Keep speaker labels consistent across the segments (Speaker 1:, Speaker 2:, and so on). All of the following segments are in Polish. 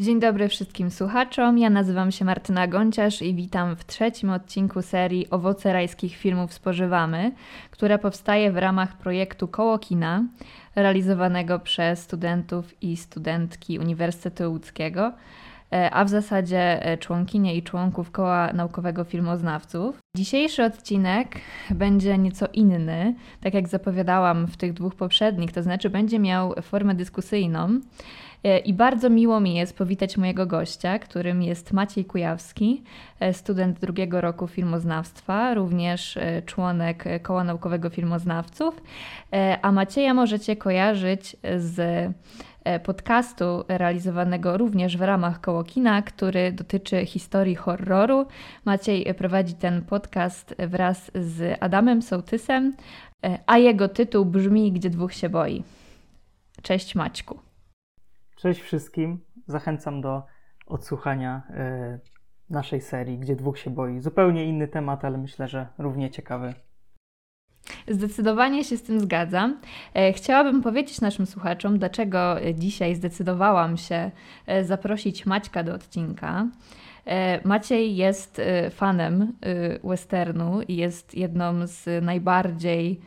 Speaker 1: Dzień dobry wszystkim słuchaczom. Ja nazywam się Martyna Gonciarz i witam w trzecim odcinku serii Owoce rajskich filmów spożywamy, która powstaje w ramach projektu Koło Kina, realizowanego przez studentów i studentki Uniwersytetu Łódzkiego, e, a w zasadzie e, członkinie i członków Koła Naukowego Filmoznawców. Dzisiejszy odcinek będzie nieco inny, tak jak zapowiadałam w tych dwóch poprzednich, to znaczy będzie miał formę dyskusyjną. E, I bardzo miło mi jest powitać mojego gościa, którym jest Maciej Kujawski, e, student drugiego roku filmoznawstwa, również e, członek Koła Naukowego Filmoznawców. A Macieja możecie kojarzyć z podcastu realizowanego również w ramach Koło Kina, który dotyczy historii horroru. Maciej prowadzi ten podcast wraz z Adamem Sołtysem, a jego tytuł brzmi Gdzie dwóch się boi. Cześć Maćku.
Speaker 2: Cześć wszystkim. Zachęcam do odsłuchania e, naszej serii, gdzie dwóch się boi. Zupełnie inny temat, ale myślę, że równie ciekawy.
Speaker 1: Zdecydowanie się z tym zgadzam. E, chciałabym powiedzieć naszym słuchaczom, dlaczego dzisiaj zdecydowałam się e, zaprosić Maćka do odcinka. Maciej jest fanem westernu i jest jedną z najbardziej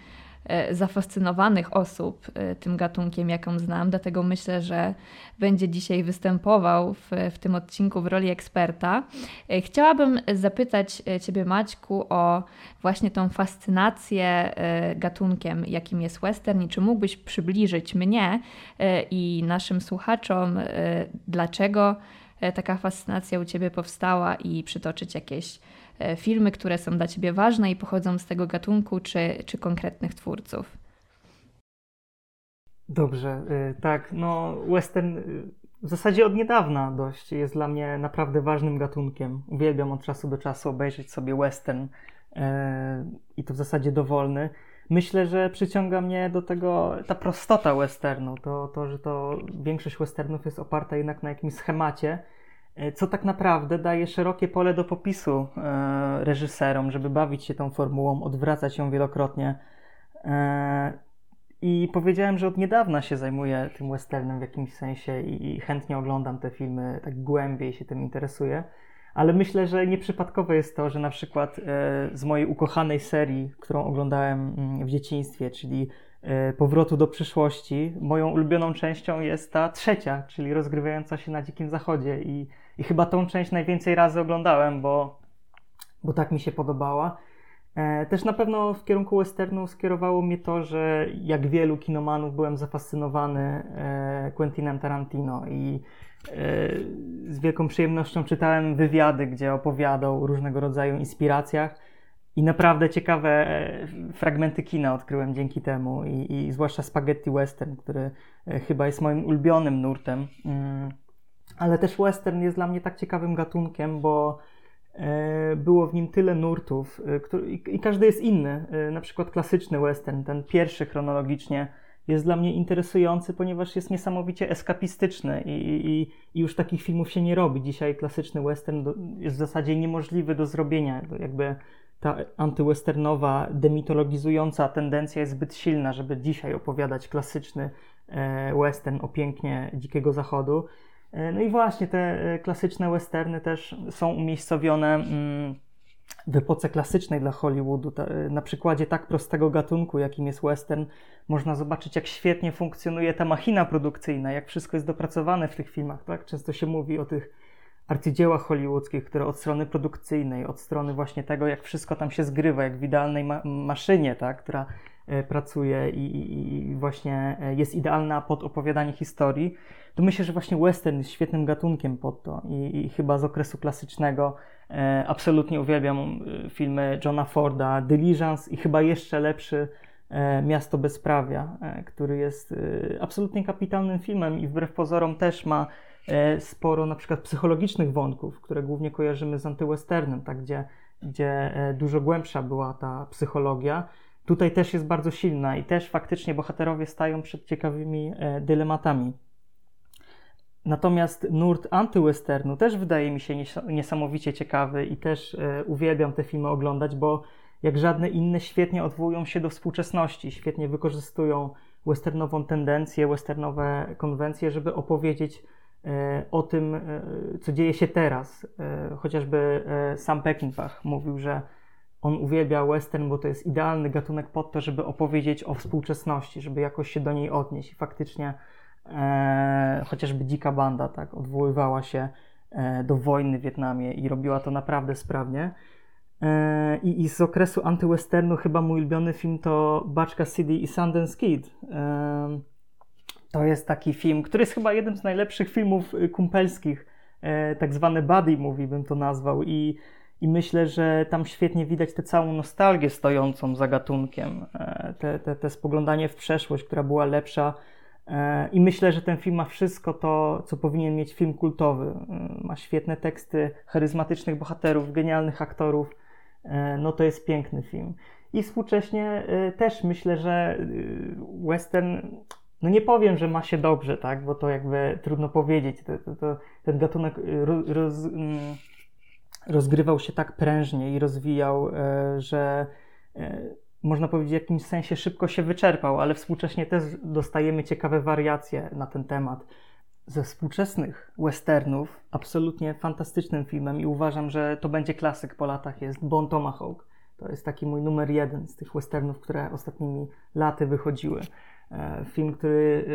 Speaker 1: zafascynowanych osób e, tym gatunkiem, jaką znam, dlatego myślę, że będzie dzisiaj występował w, w tym odcinku w roli eksperta. E, chciałabym zapytać Ciebie, Maćku, o właśnie tą fascynację gatunkiem, jakim jest western i czy mógłbyś przybliżyć mnie i naszym słuchaczom, dlaczego taka fascynacja u Ciebie powstała i przytoczyć jakieś E, filmy, które są dla Ciebie ważne i pochodzą z tego gatunku, czy, czy konkretnych twórców?
Speaker 2: Dobrze, e, tak. No, western e, w zasadzie od niedawna dość jest dla mnie naprawdę ważnym gatunkiem. Uwielbiam od czasu do czasu obejrzeć sobie western i to w zasadzie dowolny. Myślę, że przyciąga mnie do tego ta prostota westernu, to, to że to większość westernów jest oparta jednak na jakimś schemacie E, co tak naprawdę daje szerokie pole do popisu e, reżyserom, żeby bawić się tą formułą, odwracać ją wielokrotnie. E, I powiedziałem, że od niedawna się zajmuję tym westernem w jakimś sensie i, chętnie oglądam te filmy, tak głębiej się tym interesuję. Ale myślę, że nieprzypadkowe jest to, że na przykład z mojej ukochanej serii, którą oglądałem mm, w dzieciństwie, czyli Powrotu do przyszłości, moją ulubioną częścią jest ta trzecia, czyli rozgrywająca się na Dzikim Zachodzie. I i chyba tą część najwięcej razy oglądałem, bo, bo tak mi się podobała. E, też na pewno w kierunku westernu skierowało mnie to, że jak wielu kinomanów byłem zafascynowany e, Quentinem Tarantino i e, z wielką przyjemnością czytałem wywiady, gdzie opowiadał o różnego rodzaju inspiracjach i naprawdę ciekawe fragmenty kina odkryłem dzięki temu i, i zwłaszcza spaghetti western, który chyba jest moim ulubionym nurtem. Mm ale też western jest dla mnie tak ciekawym gatunkiem, bo e, było w nim tyle nurtów e, i każdy jest inny. E, na przykład klasyczny western, ten pierwszy chronologicznie, jest dla mnie interesujący, ponieważ jest niesamowicie eskapistyczny i, i, i już takich filmów się nie robi. Dzisiaj klasyczny western jest w zasadzie niemożliwy do zrobienia. Jakby ta antywesternowa, demitologizująca tendencja jest zbyt silna, żeby dzisiaj opowiadać klasyczny western o pięknie Dzikiego Zachodu. E, no i właśnie te e, klasyczne westerny też są umiejscowione mm, w epoce klasycznej dla Hollywoodu. E, na przykładzie tak prostego gatunku, jakim jest western, można zobaczyć, jak świetnie funkcjonuje ta machina produkcyjna, jak wszystko jest dopracowane w tych filmach. Tak? Często się mówi o tych arcydziełach hollywoodzkich, które od strony produkcyjnej, od strony właśnie tego, jak wszystko tam się zgrywa, jak w idealnej ma maszynie, tak? która pracuje i, i właśnie jest idealna pod opowiadanie historii to myślę, że właśnie western jest świetnym gatunkiem pod to i, i chyba z okresu klasycznego e, absolutnie uwielbiam e, filmy Johna Forda, Diligence i chyba jeszcze lepszy e, Miasto Bezprawia, e, który jest e, absolutnie kapitalnym filmem i wbrew pozorom też ma e, sporo na przykład psychologicznych wątków, które głównie kojarzymy z antywesternem, tak, gdzie, gdzie dużo głębsza była ta psychologia. Tutaj też jest bardzo silna i też faktycznie bohaterowie stają przed ciekawymi dylematami. Natomiast nurt antywesternu też wydaje mi się niesamowicie ciekawy i też e, uwielbiam te filmy oglądać, bo jak żadne inne świetnie odwołują się do współczesności, świetnie wykorzystują westernową tendencję, westernowe konwencje, żeby opowiedzieć o tym, co dzieje się teraz. Chociażby sam Peckinpah mówił, że on uwielbia western, bo to jest idealny gatunek pod to, żeby opowiedzieć o współczesności, żeby jakoś się do niej odnieść. I faktycznie e, chociażby Dzika Banda tak, odwoływała się e, do wojny w Wietnamie i robiła to naprawdę sprawnie. E, i, I z okresu antywesternu chyba mój ulubiony film to Baczka City i Sundance Kid. E, to jest taki film, który jest chyba jednym z najlepszych filmów kumpelskich, e, tak zwany buddy movie bym to nazwał i i myślę, że tam świetnie widać tę całą nostalgię stojącą za gatunkiem, e, te, te, te spoglądanie w przeszłość, która była lepsza. E, I myślę, że ten film ma wszystko to, co powinien mieć film kultowy. E, ma świetne teksty, charyzmatycznych bohaterów, genialnych aktorów. No to jest piękny film. I współcześnie też myślę, że western, no nie powiem, że ma się dobrze, tak, bo to jakby trudno powiedzieć. To, to, to ten gatunek roz, roz rozgrywał się tak prężnie i rozwijał, e, że e, można powiedzieć w jakimś sensie szybko się wyczerpał, ale współcześnie też dostajemy ciekawe wariacje na ten temat. Ze współczesnych westernów absolutnie fantastycznym filmem i uważam, że to będzie klasyk po latach jest Bon Tomahawk. To jest taki mój numer jeden z tych westernów, które ostatnimi laty wychodziły. E, film, który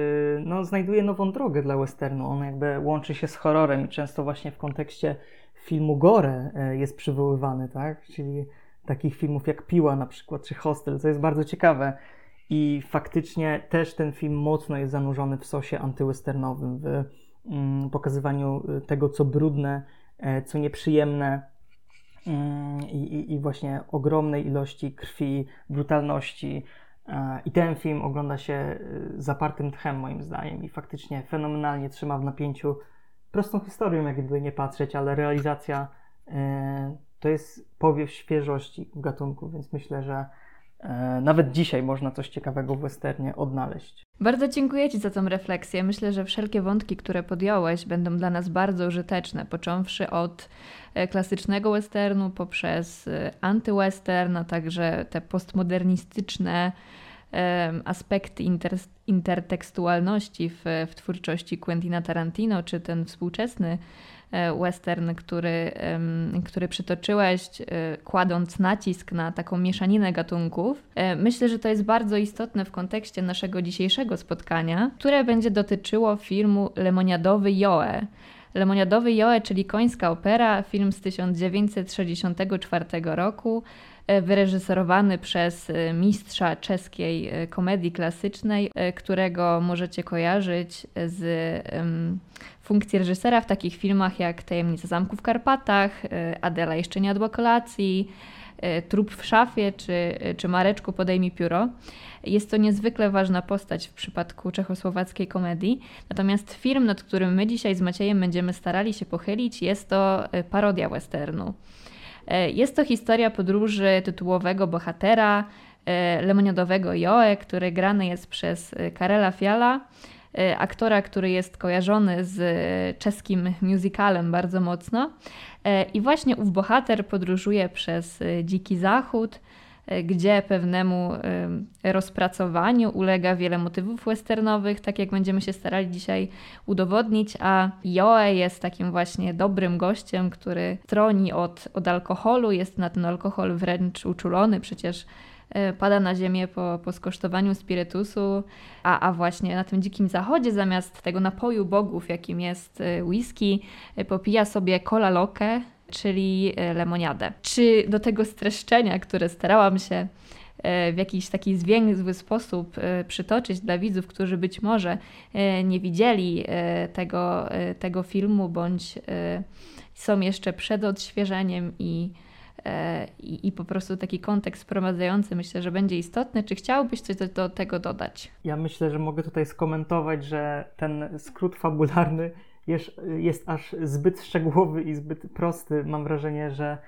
Speaker 2: no, znajduje nową drogę dla westernu. On jakby łączy się z horrorem i często właśnie w kontekście filmu Gore e, jest przywoływany, tak? Czyli takich filmów jak Piła na przykład, czy Hostel, co jest bardzo ciekawe. I faktycznie też ten film mocno jest zanurzony w sosie antywesternowym, w mm, pokazywaniu e, tego, co brudne, e, co nieprzyjemne mm, i, i, właśnie ogromnej ilości krwi, brutalności. I ten film ogląda się zapartym tchem, moim zdaniem, i faktycznie fenomenalnie trzyma w napięciu prostą historią, jakby nie patrzeć, ale realizacja e, to jest powiew świeżości gatunku, więc myślę, że e, nawet dzisiaj można coś ciekawego w westernie odnaleźć.
Speaker 1: Bardzo dziękuję Ci za tą refleksję. Myślę, że wszelkie wątki, które podjąłeś, będą dla nas bardzo użyteczne, począwszy od e, klasycznego westernu, poprzez antywestern, a także te postmodernistyczne aspekty inter, intertekstualności w, w twórczości Quentina Tarantino, czy ten współczesny e, western, który, który przytoczyłeś, e, kładąc nacisk na taką mieszaninę gatunków. E, myślę, że to jest bardzo istotne w kontekście naszego dzisiejszego spotkania, które będzie dotyczyło filmu Lemoniadowy Joe. Lemoniadowy Joe, czyli końska opera, film z 1964 roku, E, wyreżyserowany przez e, mistrza czeskiej e, komedii klasycznej, którego możecie kojarzyć z funkcji reżysera w takich filmach jak Tajemnica Zamku w Karpatach, Adela jeszcze nie jadła kolacji, Trup w szafie czy, czy Mareczku podejmij pióro. Jest to niezwykle ważna postać w przypadku czechosłowackiej komedii. Natomiast film, nad którym my dzisiaj z Maciejem będziemy starali się pochylić, jest to parodia westernu. E, jest to historia podróży tytułowego bohatera, e, lemoniadowego Joe, który grany jest przez e, Karela Fiala, aktora, który jest kojarzony z czeskim musicalem bardzo mocno. I właśnie ów bohater podróżuje przez Dziki Zachód, gdzie pewnemu rozpracowaniu ulega wiele motywów westernowych, tak jak będziemy się starali dzisiaj udowodnić, a Joe jest takim właśnie dobrym gościem, który troni od, od alkoholu, jest na ten alkohol wręcz uczulony, przecież e, pada na ziemię po, po skosztowaniu spirytusu, a, a właśnie na tym dzikim zachodzie zamiast tego napoju bogów, jakim jest e, whisky, e, popija sobie cola lokę, czyli e, lemoniadę. Czy do tego streszczenia, które starałam się e, w jakiś taki zwięzły sposób e, przytoczyć dla widzów, którzy być może nie widzieli tego, tego filmu, bądź są jeszcze przed odświeżeniem i, i, i, po prostu taki kontekst wprowadzający myślę, że będzie istotny. Czy chciałbyś coś do, do tego dodać?
Speaker 2: Ja myślę, że mogę tutaj skomentować, że ten skrót fabularny jest, jest aż zbyt szczegółowy i zbyt prosty. Mam wrażenie, że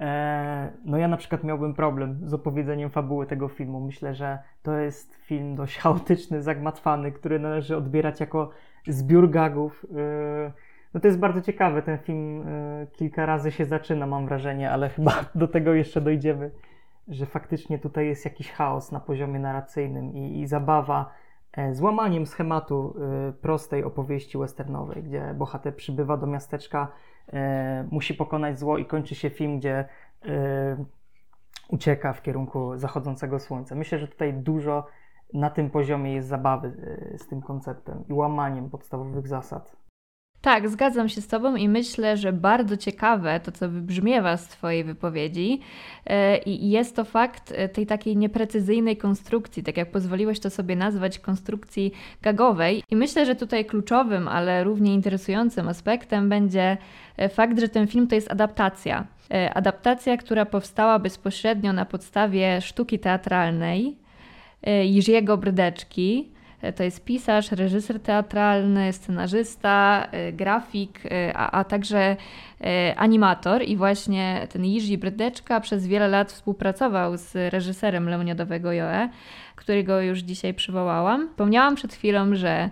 Speaker 2: e, no ja na przykład miałbym problem z opowiedzeniem fabuły tego filmu. Myślę, że to jest film dość chaotyczny, zagmatwany, który należy odbierać jako zbiór gagów. E, no to jest bardzo ciekawe. Ten film e, kilka razy się zaczyna, mam wrażenie, ale chyba do tego jeszcze dojdziemy, że faktycznie tutaj jest jakiś chaos na poziomie narracyjnym i, i zabawa złamaniem schematu e, prostej opowieści westernowej, gdzie bohater przybywa do miasteczka, musi pokonać zło i kończy się film, gdzie ucieka w kierunku zachodzącego słońca. Myślę, że tutaj dużo na tym poziomie jest zabawy z tym konceptem i łamaniem podstawowych zasad.
Speaker 1: Tak, zgadzam się z Tobą i myślę, że bardzo ciekawe to, co wybrzmiewa z Twojej wypowiedzi, e, i jest to fakt e, tej takiej nieprecyzyjnej konstrukcji, tak jak pozwoliłeś to sobie nazwać, konstrukcji gagowej. I myślę, że tutaj kluczowym, ale równie interesującym aspektem będzie e, fakt, że ten film to jest adaptacja. Adaptacja, która powstała bezpośrednio na podstawie sztuki teatralnej Jirzego Brydeczki, to jest pisarz, reżyser teatralny, scenarzysta, e, grafik, e, a, a także animator. I właśnie ten Jiří Brydeczka przez wiele lat współpracował z reżyserem Lemoniadowego Joe, którego już dzisiaj przywołałam. Wspomniałam przed chwilą, że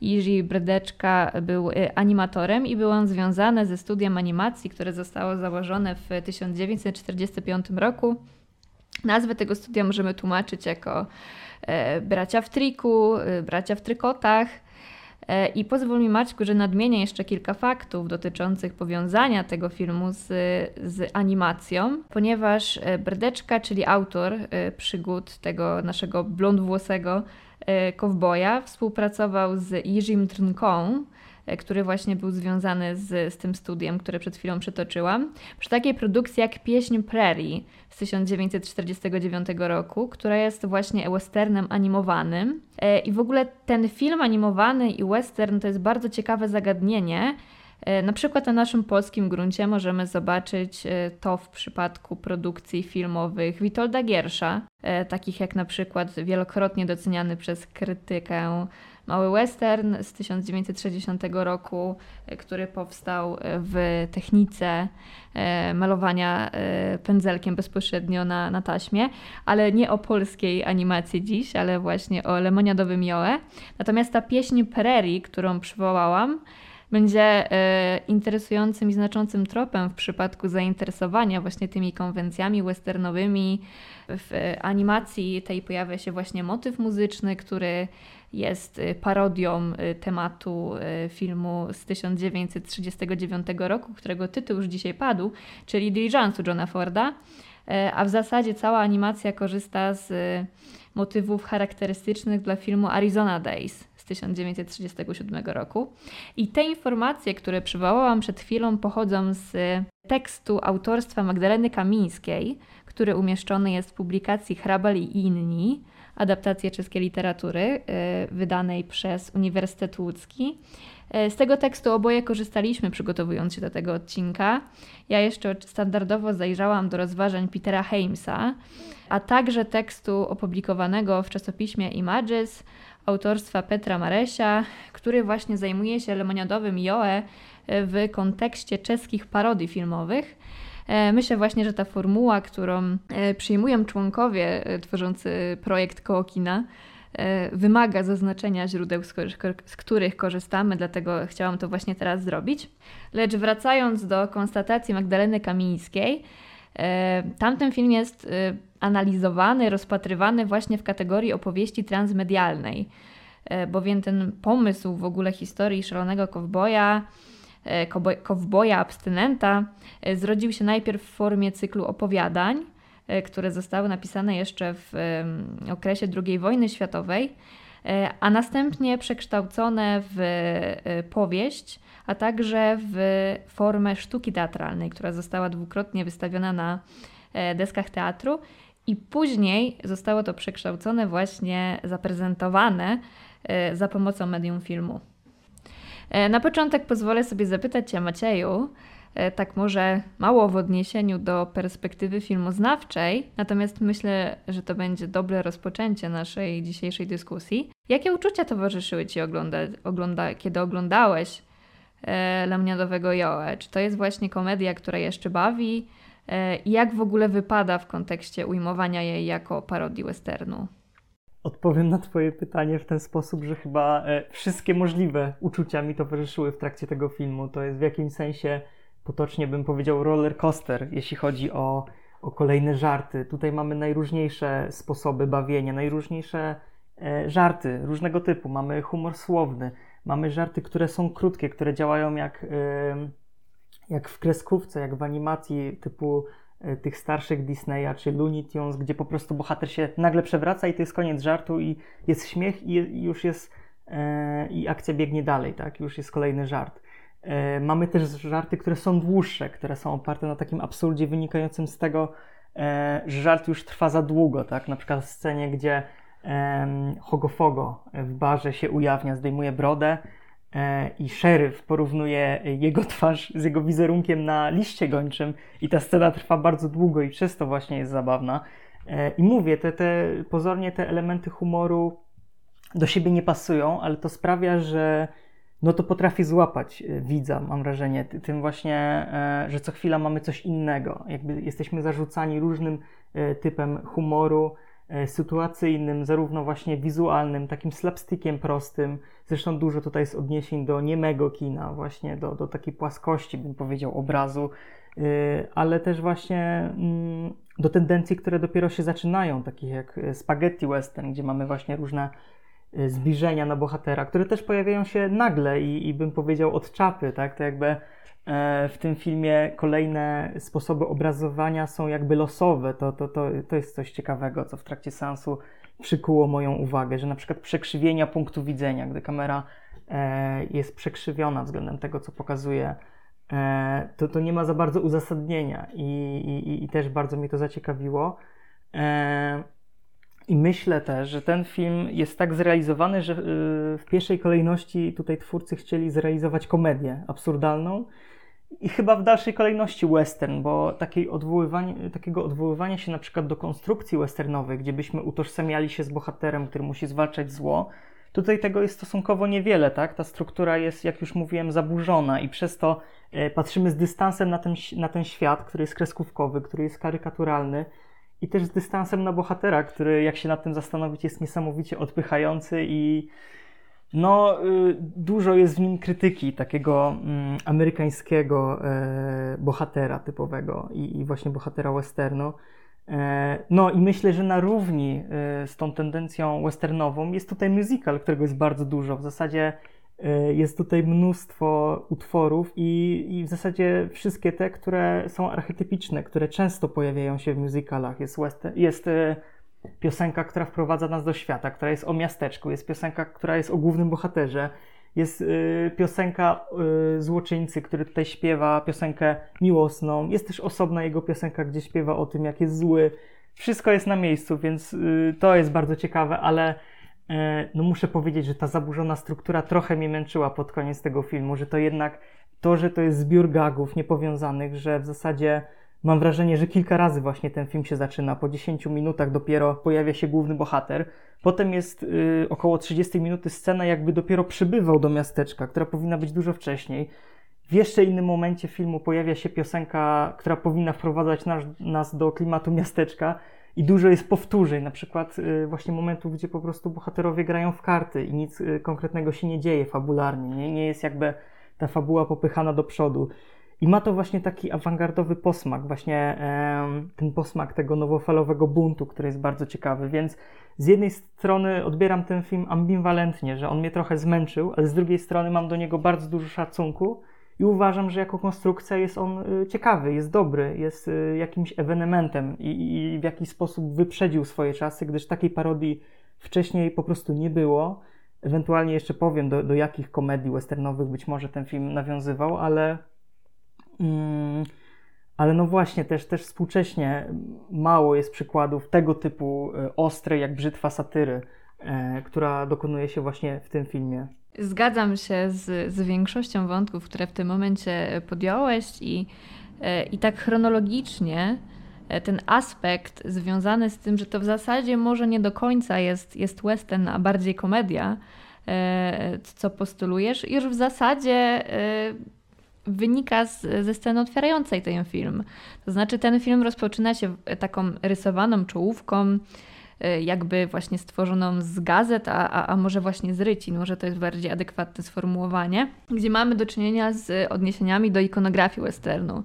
Speaker 1: Jiří Brydeczka był animatorem i był on związany ze studiem animacji, które zostało założone w 1945 roku. Nazwę tego studia możemy tłumaczyć jako E, bracia w triku, e, bracia w trykotach. E, I pozwól mi Maćku, że nadmienię jeszcze kilka faktów dotyczących powiązania tego filmu z, z animacją, ponieważ Brdeczka, czyli autor przygód tego naszego blondwłosego kowboja, współpracował z Jirzym Trnką, E, który właśnie był związany z, z tym studiem, które przed chwilą przytoczyłam, przy takiej produkcji jak Pieśń Prairie z 1949 roku, która jest właśnie westernem animowanym. E, I w ogóle ten film animowany i western to jest bardzo ciekawe zagadnienie. E, na przykład na naszym polskim gruncie możemy zobaczyć to w przypadku produkcji filmowych Witolda Giersza, takich jak na przykład wielokrotnie doceniany przez krytykę Mały Western z 1960 roku, e, który powstał e, w technice e, malowania pędzelkiem bezpośrednio na, na taśmie, ale nie o polskiej animacji dziś, ale właśnie o lemoniadowym Joe. Natomiast ta pieśń Prairie, którą przywołałam, będzie interesującym i znaczącym tropem w przypadku zainteresowania właśnie tymi konwencjami westernowymi. W animacji tej pojawia się właśnie motyw muzyczny, który jest y, parodią y, tematu y, filmu z 1939 roku, którego tytuł już dzisiaj padł, czyli Diligence'u Johna Forda, e, a w zasadzie cała animacja korzysta z motywów charakterystycznych dla filmu Arizona Days z 1937 roku. I te informacje, które przywołałam przed chwilą, pochodzą z tekstu autorstwa Magdaleny Kamińskiej, który umieszczony jest w publikacji Hrabal i inni, adaptację czeskiej literatury y, wydanej przez Uniwersytet Łódzki. Y, z tego tekstu oboje korzystaliśmy, przygotowując się do tego odcinka. Ja jeszcze standardowo zajrzałam do rozważań Petera Heimsa, a także tekstu opublikowanego w czasopiśmie Images autorstwa Petra Maresia, który właśnie zajmuje się lemoniadowym Joe w kontekście czeskich parodii filmowych. E, myślę właśnie, że ta formuła, którą e, przyjmują członkowie e, tworzący projekt Kookina, wymaga zaznaczenia źródeł, z których korzystamy, dlatego chciałam to właśnie teraz zrobić. Lecz wracając do konstatacji Magdaleny Kamińskiej, tamten film jest analizowany, rozpatrywany właśnie w kategorii opowieści transmedialnej, bowiem ten pomysł w ogóle historii szalonego kowboja kowboja abstynenta e, zrodził się najpierw w formie cyklu opowiadań, e, które zostały napisane jeszcze w okresie II wojny światowej, a następnie przekształcone w powieść, a także w formę sztuki teatralnej, która została dwukrotnie wystawiona na deskach teatru i później zostało to przekształcone, właśnie zaprezentowane za pomocą medium filmu. E, na początek pozwolę sobie zapytać Cię, Macieju, e, tak może mało w odniesieniu do perspektywy filmoznawczej, natomiast myślę, że to będzie dobre rozpoczęcie naszej dzisiejszej dyskusji. Jakie uczucia towarzyszyły Ci, ogląda, ogląda, kiedy oglądałeś e, Lemniadowego Joe? Czy to jest właśnie komedia, która jeszcze bawi? E, jak w ogóle wypada w kontekście ujmowania jej jako parodii westernu?
Speaker 2: Odpowiem na Twoje pytanie w ten sposób, że chyba e, wszystkie możliwe uczucia mi towarzyszyły w trakcie tego filmu. To jest w jakimś sensie, potocznie bym powiedział, roller coaster, jeśli chodzi o, o kolejne żarty. Tutaj mamy najróżniejsze sposoby bawienia, najróżniejsze e, żarty różnego typu, mamy humor słowny, mamy żarty, które są krótkie, które działają jak, jak w kreskówce, jak w animacji typu e, tych starszych Disneya czy Looney Tunes, gdzie po prostu bohater się nagle przewraca i to jest koniec żartu i jest śmiech i już jest i akcja biegnie dalej, tak? Już jest kolejny żart. E, mamy też żarty, które są dłuższe, które są oparte na takim absurdzie wynikającym z tego, e, że żart już trwa za długo, tak? Na przykład w scenie, gdzie Hogofogo w barze się ujawnia, zdejmuje brodę e, i szeryf porównuje jego twarz z jego wizerunkiem na liście gończym i ta scena trwa bardzo długo i przez to właśnie jest zabawna. I mówię, te, te pozornie te elementy humoru do siebie nie pasują, ale to sprawia, że no to potrafi złapać e, widza, mam wrażenie, tym właśnie, e, że co chwila mamy coś innego. Jakby jesteśmy zarzucani różnym e, typem humoru, sytuacyjnym, zarówno właśnie wizualnym, takim slapstickiem prostym. Zresztą dużo tutaj jest odniesień do niemego kina, właśnie do, do takiej płaskości, bym powiedział, obrazu, ale też właśnie mm, do tendencji, które dopiero się zaczynają, takich jak spaghetti western, gdzie mamy właśnie różne Y, zbliżenia na bohatera, które też pojawiają się nagle i, i bym powiedział od czapy, tak? To jakby e, w tym filmie kolejne sposoby obrazowania są jakby losowe. To, to, to, to jest coś ciekawego, co w trakcie sensu przykuło moją uwagę, że na przykład przekrzywienia punktu widzenia, gdy kamera e, jest przekrzywiona względem tego, co pokazuje, e, to, to nie ma za bardzo uzasadnienia i, i, i też bardzo mnie to zaciekawiło. I myślę też, że ten film jest tak zrealizowany, że y, w pierwszej kolejności tutaj twórcy chcieli zrealizować komedię absurdalną i chyba w dalszej kolejności western, bo odwoływanie, takiego odwoływania się na przykład do konstrukcji westernowej, gdzie byśmy utożsamiali się z bohaterem, który musi zwalczać zło, tutaj tego jest stosunkowo niewiele, tak? Ta struktura jest, jak już mówiłem, zaburzona i przez to e, patrzymy z dystansem na ten, na ten świat, który jest kreskówkowy, który jest karykaturalny, i też z dystansem na bohatera, który jak się nad tym zastanowić jest niesamowicie odpychający i no, y, dużo jest w nim krytyki takiego mm, amerykańskiego e, bohatera typowego i, i, właśnie bohatera westernu. E, no i myślę, że na równi e, z tą tendencją westernową jest tutaj musical, którego jest bardzo dużo. W zasadzie jest tutaj mnóstwo utworów i, i w zasadzie wszystkie te, które są archetypiczne, które często pojawiają się w musicalach. Jest, western, jest e, piosenka, która wprowadza nas do świata, która jest o miasteczku, jest piosenka, która jest o głównym bohaterze, jest y, piosenka y, złoczyńcy, który tutaj śpiewa piosenkę miłosną, jest też osobna jego piosenka, gdzie śpiewa o tym, jak jest zły. Wszystko jest na miejscu, więc y, to jest bardzo ciekawe, ale E, no muszę powiedzieć, że ta zaburzona struktura trochę mnie męczyła pod koniec tego filmu, że to jednak to, że to jest zbiór gagów niepowiązanych, że w zasadzie mam wrażenie, że kilka razy właśnie ten film się zaczyna. Po 10 minutach dopiero pojawia się główny bohater. Potem jest y, około 30 minuty scena, jakby dopiero przybywał do miasteczka, która powinna być dużo wcześniej. W jeszcze innym momencie filmu pojawia się piosenka, która powinna wprowadzać nas, nas do klimatu miasteczka i dużo jest powtórzeń, na przykład y, właśnie momentów, gdzie po prostu bohaterowie grają w karty i nic y, konkretnego się nie dzieje fabularnie, nie, nie jest jakby ta fabuła popychana do przodu. I ma to właśnie taki awangardowy posmak, właśnie ten posmak tego nowofalowego buntu, który jest bardzo ciekawy. Więc z jednej strony odbieram ten film ambiwalentnie, że on mnie trochę zmęczył, ale z drugiej strony mam do niego bardzo dużo szacunku i uważam, że jako konstrukcja jest on y, ciekawy, jest dobry, jest y, jakimś ewenementem i, i w jakiś sposób wyprzedził swoje czasy, gdyż takiej parodii wcześniej po prostu nie było. Ewentualnie jeszcze powiem, do, do jakich komedii westernowych być może ten film nawiązywał, ale, mm, ale no właśnie, też, też współcześnie mało jest przykładów tego typu y, ostrej, jak brzytwa satyry, e, która dokonuje się właśnie w tym filmie.
Speaker 1: Zgadzam się z, z większością wątków, które w tym momencie podjąłeś i, e, i tak chronologicznie e, ten aspekt związany z tym, że to w zasadzie może nie do końca jest, jest western, a bardziej komedia, e, co postulujesz, już w zasadzie wynika z, ze sceny otwierającej ten film. To znaczy ten film rozpoczyna się taką rysowaną czołówką, jakby właśnie stworzoną z gazet, a, a, a może właśnie z rycin, może to jest bardziej adekwatne sformułowanie, gdzie mamy do czynienia z odniesieniami do ikonografii westernu.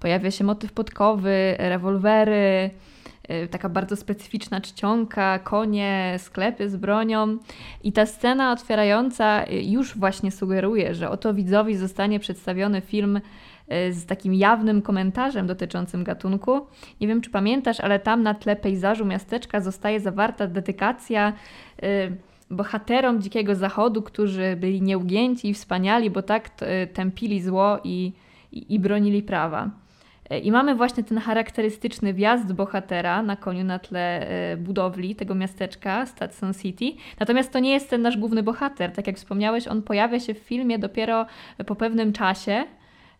Speaker 1: Pojawia się motyw podkowy, rewolwery, taka bardzo specyficzna czcionka, konie, sklepy z bronią. I ta scena otwierająca już właśnie sugeruje, że oto widzowi zostanie przedstawiony film z takim jawnym komentarzem dotyczącym gatunku. Nie wiem, czy pamiętasz, ale tam na tle pejzażu miasteczka zostaje zawarta dedykacja bohaterom Dzikiego Zachodu, którzy byli nieugięci i wspaniali, bo tak tępili zło i, i, i bronili prawa. I mamy właśnie ten charakterystyczny wjazd bohatera na koniu na tle e, budowli tego miasteczka, Stetson City. Natomiast to nie jest ten nasz główny bohater. Tak jak wspomniałeś, on pojawia się w filmie dopiero po pewnym czasie.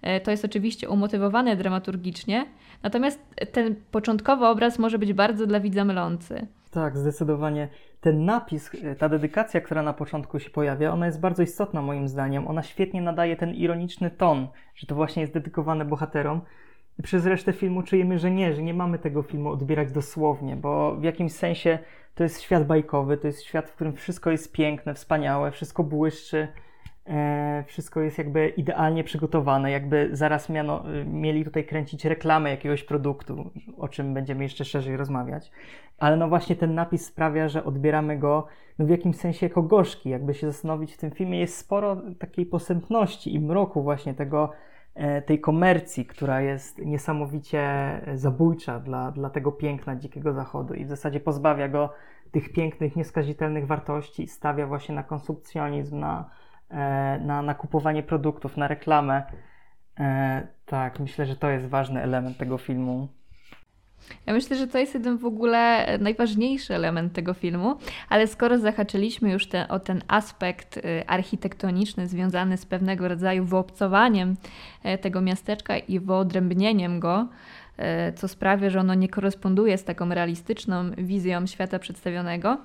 Speaker 1: E, to jest oczywiście umotywowane dramaturgicznie. Natomiast ten początkowy obraz może być bardzo dla widza mylący.
Speaker 2: Tak, zdecydowanie. Ten napis, e, ta dedykacja, która na początku się pojawia, ona jest bardzo istotna moim zdaniem. Ona świetnie nadaje ten ironiczny ton, że to właśnie jest dedykowane bohaterom. I przez resztę filmu czujemy, że nie, że nie mamy tego filmu odbierać dosłownie, bo w jakimś sensie to jest świat bajkowy, to jest świat, w którym wszystko jest piękne, wspaniałe, wszystko błyszczy, wszystko jest jakby idealnie przygotowane, jakby zaraz miano, mieli tutaj kręcić reklamę jakiegoś produktu, o czym będziemy jeszcze szerzej rozmawiać. Ale no właśnie ten napis sprawia, że odbieramy go no w jakimś sensie jako gorzki. Jakby się zastanowić, w tym filmie jest sporo takiej posępności i mroku właśnie tego, E, tej komercji, która jest niesamowicie zabójcza dla, dla tego piękna Dzikiego Zachodu i w zasadzie pozbawia go tych pięknych, nieskazitelnych wartości i stawia właśnie na konsumpcjonizm, na, e, na, na kupowanie produktów, na reklamę. E, tak, myślę, że to jest ważny element tego filmu.
Speaker 1: Ja myślę, że to jest jeden w ogóle najważniejszy element tego filmu, ale skoro zahaczyliśmy już te, o ten aspekt y, architektoniczny związany z pewnego rodzaju wyobcowaniem e, tego miasteczka i wyodrębnieniem go, e, co sprawia, że ono nie koresponduje z taką realistyczną wizją świata przedstawionego,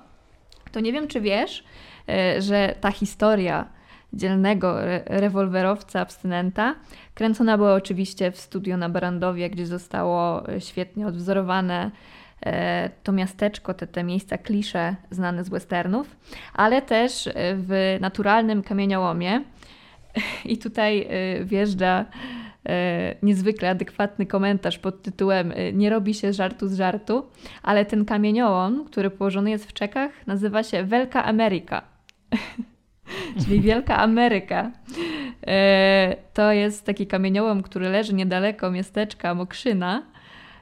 Speaker 1: to nie wiem, czy wiesz, e, że ta historia dzielnego rewolwerowca abstynenta. Kręcona była oczywiście w studio na Barandowie, gdzie zostało e, świetnie odwzorowane e, to miasteczko, te, te miejsca klisze znane z westernów, ale też e, w naturalnym kamieniołomie. I tutaj wjeżdża niezwykle adekwatny komentarz pod tytułem Nie robi się żartu z żartu, ale ten kamieniołom, który położony jest w Czechach, nazywa się Wielka Ameryka. czyli Wielka Ameryka. E, to jest taki kamieniołom, który leży niedaleko miasteczka Mokrzyna.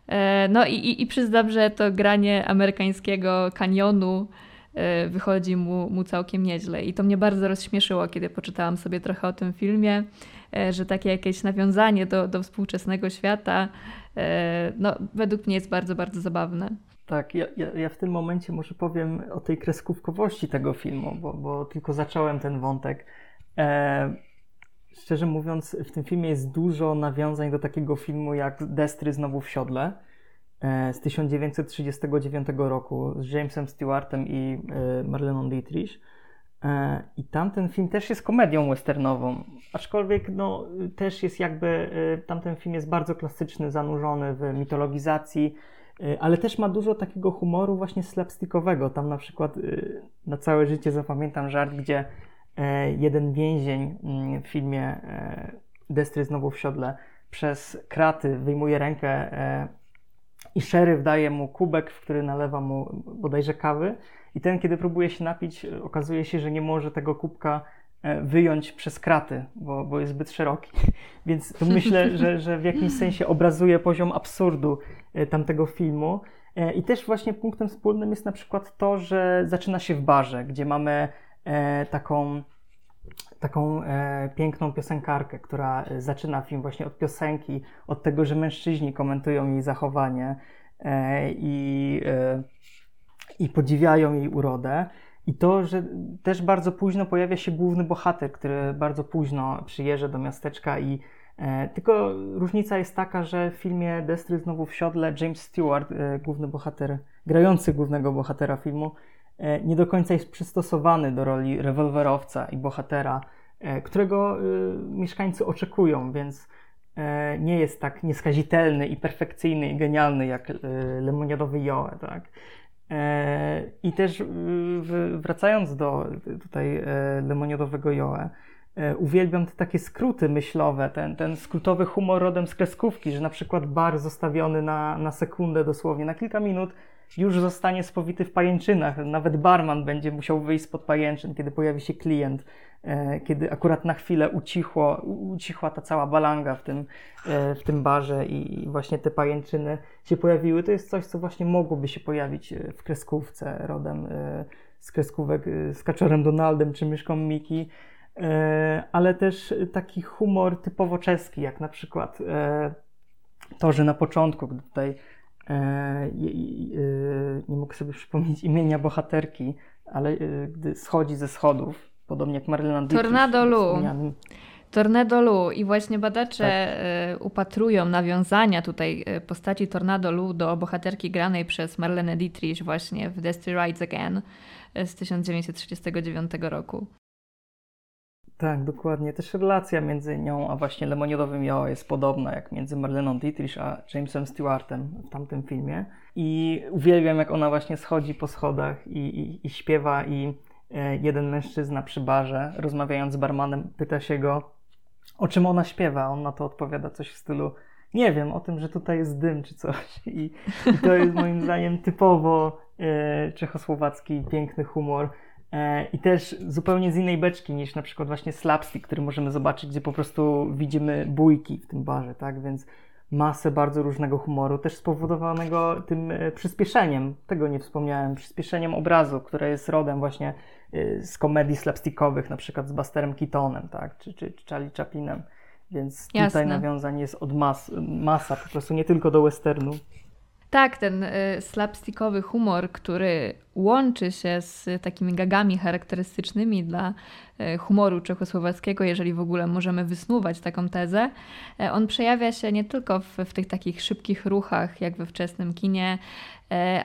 Speaker 1: E, no i, i, przyznam, że to granie amerykańskiego kanionu e, wychodzi mu, mu całkiem nieźle. I to mnie bardzo rozśmieszyło, kiedy poczytałam sobie trochę o tym filmie, że takie jakieś nawiązanie do, do współczesnego świata, no, według mnie jest bardzo, bardzo zabawne.
Speaker 2: Tak, ja, ja, ja, w tym momencie może powiem o tej kreskówkowości tego filmu, bo, bo tylko zacząłem ten wątek. E, szczerze mówiąc, w tym filmie jest dużo nawiązań do takiego filmu jak Destry znowu w siodle e, z 1939 roku z Jamesem Stewartem i e, Marleną Dietrich. E, I tamten film też jest komedią westernową, aczkolwiek no, też jest jakby, e, tamten film jest bardzo klasyczny, zanurzony w mitologizacji ale też ma dużo takiego humoru właśnie slapstickowego. Tam na przykład y, na całe życie zapamiętam żart, gdzie e, jeden więzień mm, w filmie e, Destry znowu w siodle przez kraty wyjmuje rękę e, i szeryf daje mu kubek, w który nalewa mu bodajże kawy i ten, kiedy próbuje się napić, okazuje się, że nie może tego kubka wyjąć przez kraty, bo, bo jest zbyt szeroki. Więc myślę, że, że w jakimś sensie obrazuje poziom absurdu E, tamtego filmu. E, I też właśnie punktem wspólnym jest na przykład to, że zaczyna się w barze, gdzie mamy e, taką, taką piękną piosenkarkę, która zaczyna film właśnie od piosenki, od tego, że mężczyźni komentują jej zachowanie i, i podziwiają jej urodę. I to, że też bardzo późno pojawia się główny bohater, który bardzo późno przyjeżdża do miasteczka i E, tylko różnica jest taka, że w filmie Destry znowu w siodle James Stewart, e, główny bohater, grający głównego bohatera filmu, e, nie do końca jest przystosowany do roli rewolwerowca i bohatera, którego mieszkańcy oczekują, więc nie jest tak nieskazitelny i perfekcyjny i genialny jak lemoniadowy Joe, tak? I też wracając do tutaj lemoniadowego Joe, E, uwielbiam te takie skróty myślowe, ten, ten skrótowy humor rodem z kreskówki, że na przykład bar zostawiony na, na sekundę dosłownie, na kilka minut już zostanie spowity w pajęczynach. Nawet barman będzie musiał wyjść spod pajęczyn, kiedy pojawi się klient, e, kiedy akurat na chwilę ucichło, ucichła ta cała balanga w tym, e, w tym barze i właśnie te pajęczyny się pojawiły. To jest coś, co właśnie mogłoby się pojawić w kreskówce rodem z kreskówek z Kaczorem Donaldem czy Myszką Miki. E, ale też taki humor typowo czeski, jak na przykład e, to, że na początku, gdy tutaj e, nie mogę sobie przypomnieć imienia bohaterki, ale gdy schodzi ze schodów, podobnie jak Marlena Dietrich.
Speaker 1: Tornado Lu. Tornado Lu i właśnie badacze tak. upatrują nawiązania tutaj postaci Tornado Lu do bohaterki granej przez Marlene Dietrich właśnie w Destiny Rides Again z 1939 roku.
Speaker 2: Tak, dokładnie. Też relacja między nią a właśnie Lemoniadowym Jo jest podobna jak między Marleną Dietrich a Jamesem Stewartem w tamtym filmie. I uwielbiam jak ona właśnie schodzi po schodach i, i, i śpiewa i e, jeden mężczyzna przy barze rozmawiając z barmanem pyta się go o czym ona śpiewa. On na to odpowiada coś w stylu nie wiem, o tym, że tutaj jest dym czy coś. I, i to jest moim zdaniem typowo e, czechosłowacki piękny humor E, I też zupełnie z innej beczki niż na przykład właśnie slapstick, który możemy zobaczyć, gdzie po prostu widzimy bójki w tym barze, tak? Więc masę bardzo różnego humoru, też spowodowanego tym e, przyspieszeniem, tego nie wspomniałem, przyspieszeniem obrazu, które jest rodem właśnie e, z komedii slapstickowych, na przykład z Busterem Keatonem, tak? Czy, czy, czy Charlie Chaplinem. Więc tutaj Jasne. nawiązań jest od mas, masa, po prostu nie tylko do westernu.
Speaker 1: Tak, ten y, slapstickowy humor, który łączy się z takimi gagami charakterystycznymi dla y, humoru czechosłowackiego, jeżeli w ogóle możemy wysnuwać taką tezę, y, on przejawia się nie tylko w, w tych takich szybkich ruchach, jak we wczesnym kinie,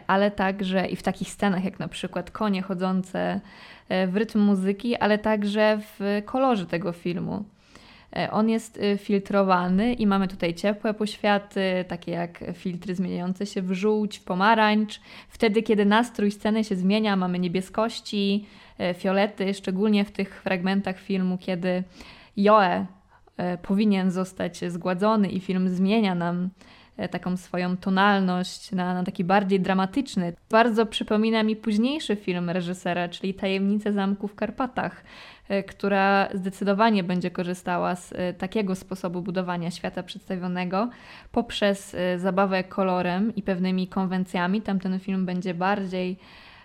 Speaker 1: ale także i w takich scenach, jak na przykład konie chodzące w rytm muzyki, ale także w kolorze tego filmu. E, on jest y, filtrowany i mamy tutaj ciepłe poświaty, takie jak filtry zmieniające się w żółć, w pomarańcz. Wtedy, kiedy nastrój sceny się zmienia, mamy niebieskości, e, fiolety, szczególnie w tych fragmentach filmu, kiedy Joe e, powinien zostać zgładzony i film zmienia nam taką swoją tonalność na, na, taki bardziej dramatyczny. Bardzo przypomina mi późniejszy film reżysera, czyli Tajemnice Zamku w Karpatach, E, która zdecydowanie będzie korzystała z e, takiego sposobu budowania świata przedstawionego poprzez e, zabawę kolorem i pewnymi konwencjami. Tamten film będzie bardziej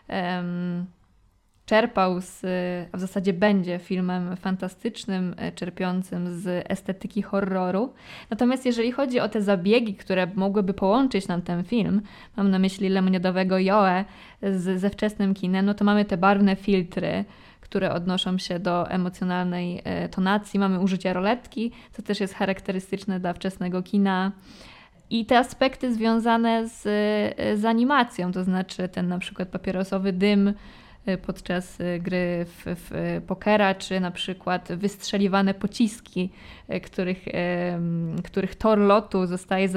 Speaker 1: um, czerpał z, a w zasadzie będzie filmem fantastycznym, czerpiącym z estetyki horroru. Natomiast jeżeli chodzi o te zabiegi, które mogłyby połączyć nam ten film, mam na myśli lemoniadowego Joe z, ze wczesnym kinem, no to mamy te barwne filtry, które odnoszą się do emocjonalnej e, tonacji. Mamy użycie roletki, co też jest charakterystyczne dla wczesnego kina. I te aspekty związane z, e, z animacją, to znaczy ten na przykład papierosowy dym, podczas y, gry w, w pokera, czy na przykład wystrzeliwane pociski, y, których, których tor lotu zostaje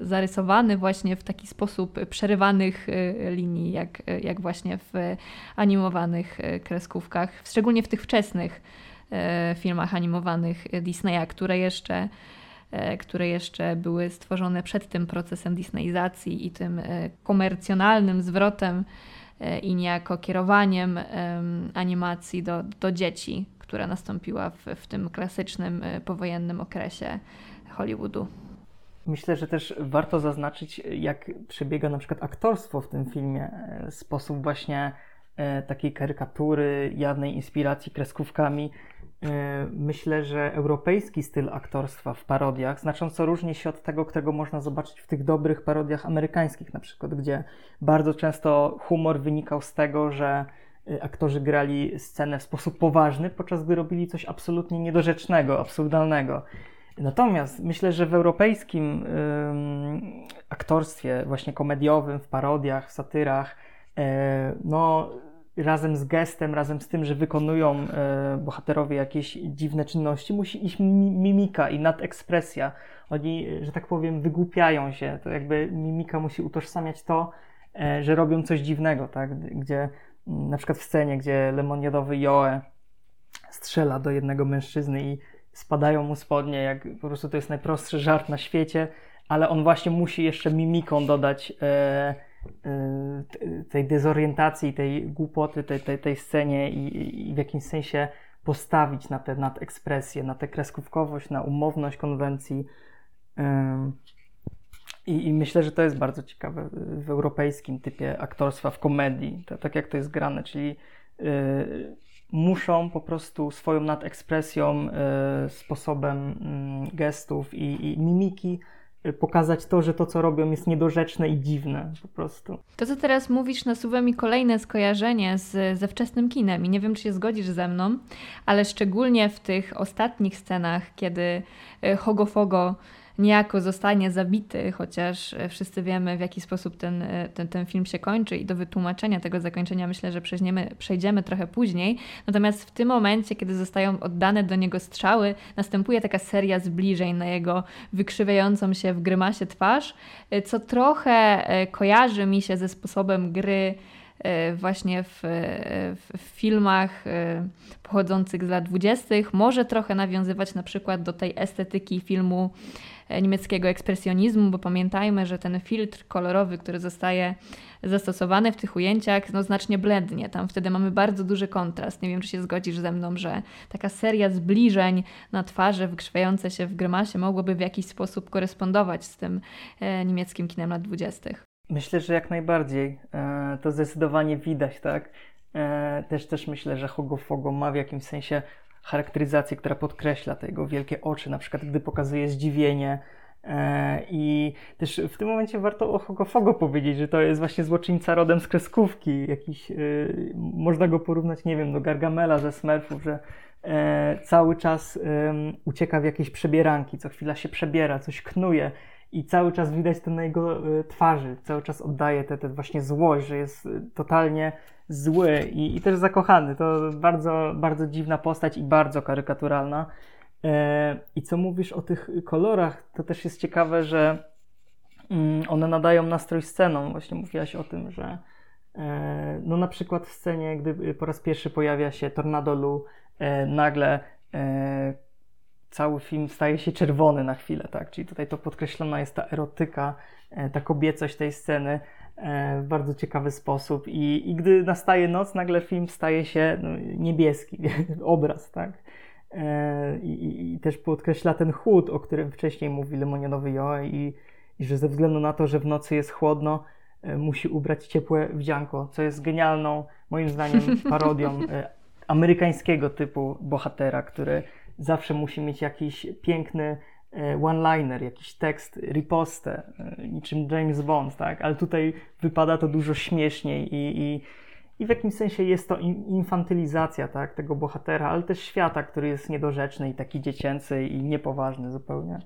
Speaker 1: zarysowany właśnie w taki sposób przerywanych linii, jak, jak właśnie w animowanych kreskówkach, szczególnie w tych wczesnych filmach animowanych Disneya, które jeszcze które jeszcze były stworzone przed tym procesem disneyizacji i tym komercjonalnym zwrotem i niejako kierowaniem animacji do, do dzieci, która nastąpiła w, w tym klasycznym e, powojennym okresie Hollywoodu.
Speaker 2: Myślę, że też warto zaznaczyć, jak przebiega na przykład aktorstwo w tym filmie. E, sposób właśnie takiej karykatury, jawnej inspiracji kreskówkami. E, myślę, że europejski styl aktorstwa w parodiach znacząco różni się od tego, którego można zobaczyć w tych dobrych parodiach amerykańskich, na przykład, gdzie bardzo często humor wynikał z tego, że e, aktorzy grali scenę w sposób poważny, podczas gdy robili coś absolutnie niedorzecznego, absurdalnego. Natomiast myślę, że w europejskim aktorstwie, właśnie komediowym, w parodiach, w satyrach, e, no razem z gestem, razem z tym, że wykonują e, bohaterowie jakieś dziwne czynności, musi iść mimika i nadekspresja. Oni, że tak powiem, wygłupiają się. To jakby mimika musi utożsamiać to, e, że robią coś dziwnego, tak? Gdzie mm, na przykład w scenie, gdzie lemoniadowy Joe strzela do jednego mężczyzny i spadają mu spodnie, jak po prostu to jest najprostszy żart na świecie, ale on właśnie musi jeszcze mimiką dodać e, e, tej dezorientacji, tej głupoty, tej, tej, tej scenie i, i w jakimś sensie postawić na tę nadekspresję, na tę kreskówkowość, na umowność konwencji. I, I, myślę, że to jest bardzo ciekawe w europejskim typie aktorstwa, w komedii, to, tak jak to jest grane, czyli y, muszą po prostu swoją nadekspresją, y, sposobem y, gestów i, i mimiki y, pokazać to, że to, co robią, jest niedorzeczne i dziwne po prostu.
Speaker 1: To, co teraz mówisz, nasuwa mi kolejne skojarzenie z, ze wczesnym kinem i nie wiem, czy się zgodzisz ze mną, ale szczególnie w tych ostatnich scenach, kiedy y, Hogo Fogo niejako zostanie zabity, chociaż e, wszyscy wiemy, w jaki sposób ten, e, ten, ten film się kończy i do wytłumaczenia tego zakończenia myślę, że przejdziemy, przejdziemy trochę później. Natomiast w tym momencie, kiedy zostają oddane do niego strzały, następuje taka seria zbliżeń na jego wykrzywiającą się w grymasie twarz, e, co trochę kojarzy mi się ze sposobem gry właśnie w, w, filmach pochodzących z lat dwudziestych. Może trochę nawiązywać na przykład do tej estetyki filmu niemieckiego ekspresjonizmu, bo pamiętajmy, że ten filtr kolorowy, który zostaje zastosowany w tych ujęciach, no znacznie blednie. Tam wtedy mamy bardzo duży kontrast. Nie wiem, czy się zgodzisz ze mną, że taka seria zbliżeń na twarze wykrzywiające się w grymasie mogłoby w jakiś sposób korespondować z tym e, niemieckim kinem lat dwudziestych.
Speaker 2: Myślę, że jak najbardziej. E, to zdecydowanie widać, tak? Też też myślę, że Hogo Fogo ma w jakimś sensie charakteryzację, która podkreśla te jego wielkie oczy, na przykład gdy pokazuje zdziwienie. E, I też w tym momencie warto o Hogofogo powiedzieć, że to jest właśnie złoczyńca rodem z kreskówki. Jakiś, y, można go porównać, nie wiem, do Gargamela ze Smurfów, że e, cały czas ucieka w jakieś przebieranki, co chwila się przebiera, coś knuje i cały czas widać to na jego twarzy, cały czas oddaje tę właśnie złość, że jest totalnie zły i, i też zakochany. To bardzo, bardzo dziwna postać i bardzo karykaturalna. E, I co mówisz o tych kolorach, to też jest ciekawe, że mm, one nadają nastrój sceną. Właśnie mówiłaś o tym, że e, no na przykład w scenie, gdy po raz pierwszy pojawia się Tornado Lu, e, nagle cały film staje się czerwony na chwilę, tak? Czyli tutaj to podkreślona jest ta erotyka, ta kobiecość tej sceny, w bardzo ciekawy sposób. I, i gdy nastaje noc, nagle film staje się no, niebieski, obraz, tak? E, I, I, też podkreśla ten chłód, o którym wcześniej mówił Lemoniadowy Jo i, i że ze względu na to, że w nocy jest chłodno, e, musi ubrać ciepłe wdzianko, co jest genialną, moim zdaniem, parodią amerykańskiego typu bohatera, który zawsze musi mieć jakiś piękny E, one-liner, jakiś tekst, ripostę, e, niczym James Bond, tak? Ale tutaj wypada to dużo śmieszniej i, i, i w jakimś sensie jest to infantylizacja, tak? Tego bohatera, ale też świata, który jest niedorzeczny i taki dziecięcy i niepoważny zupełnie.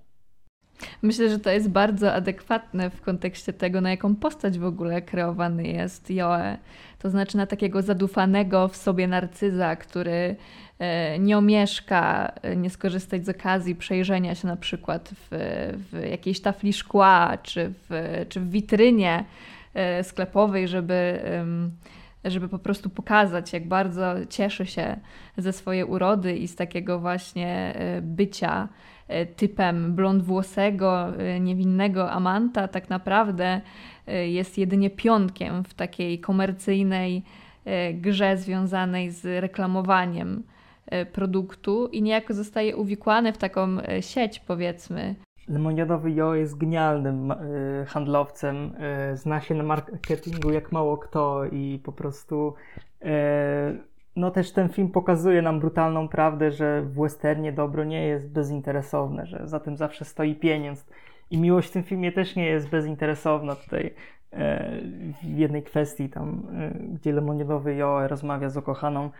Speaker 1: Myślę, że to jest bardzo adekwatne w kontekście tego, na jaką postać w ogóle kreowany jest Joe. To znaczy na takiego zadufanego w sobie narcyza, który e, nie omieszka e, nie skorzystać z okazji przejrzenia się na przykład w, w jakiejś tafli szkła czy w, czy w witrynie e, sklepowej, żeby żeby po prostu pokazać, jak bardzo cieszy się ze swojej urody i z takiego właśnie bycia typem blond włosego, niewinnego amanta, tak naprawdę E, jest jedynie pionkiem w takiej komercyjnej e, grze związanej z reklamowaniem. e, produktu i niejako zostaje uwikłany w taką sieć, powiedzmy.
Speaker 2: Lemoniadowy Jo jest genialnym handlowcem, zna się na marketingu jak mało kto i po prostu no też ten film pokazuje nam brutalną prawdę, że w westernie dobro nie jest bezinteresowne, że za tym zawsze stoi pieniądz. I miłość w tym filmie też nie jest bezinteresowna. Tutaj e, w jednej kwestii, tam, e, gdzie lemoniadowy Joe rozmawia z ukochaną, e,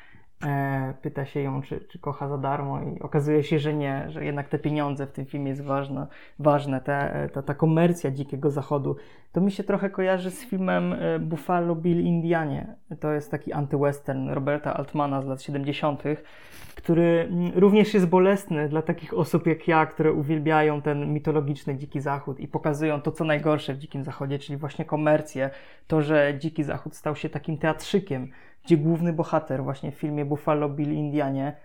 Speaker 2: pyta się ją, czy, czy kocha za darmo, i okazuje się, że nie, że jednak te pieniądze w tym filmie jest ważne, ważne te, ta, ta komercja dzikiego zachodu. To mi się trochę kojarzy z filmem Buffalo Bill Indianie. To jest taki antywestern Roberta Altmana z lat 70 który mm, również jest bolesny dla takich osób jak ja, które uwielbiają ten mitologiczny Dziki Zachód i pokazują to, co najgorsze w Dzikim Zachodzie, czyli właśnie komercję, to, że Dziki Zachód stał się takim teatrzykiem, gdzie główny bohater właśnie w filmie Buffalo Bill Indianie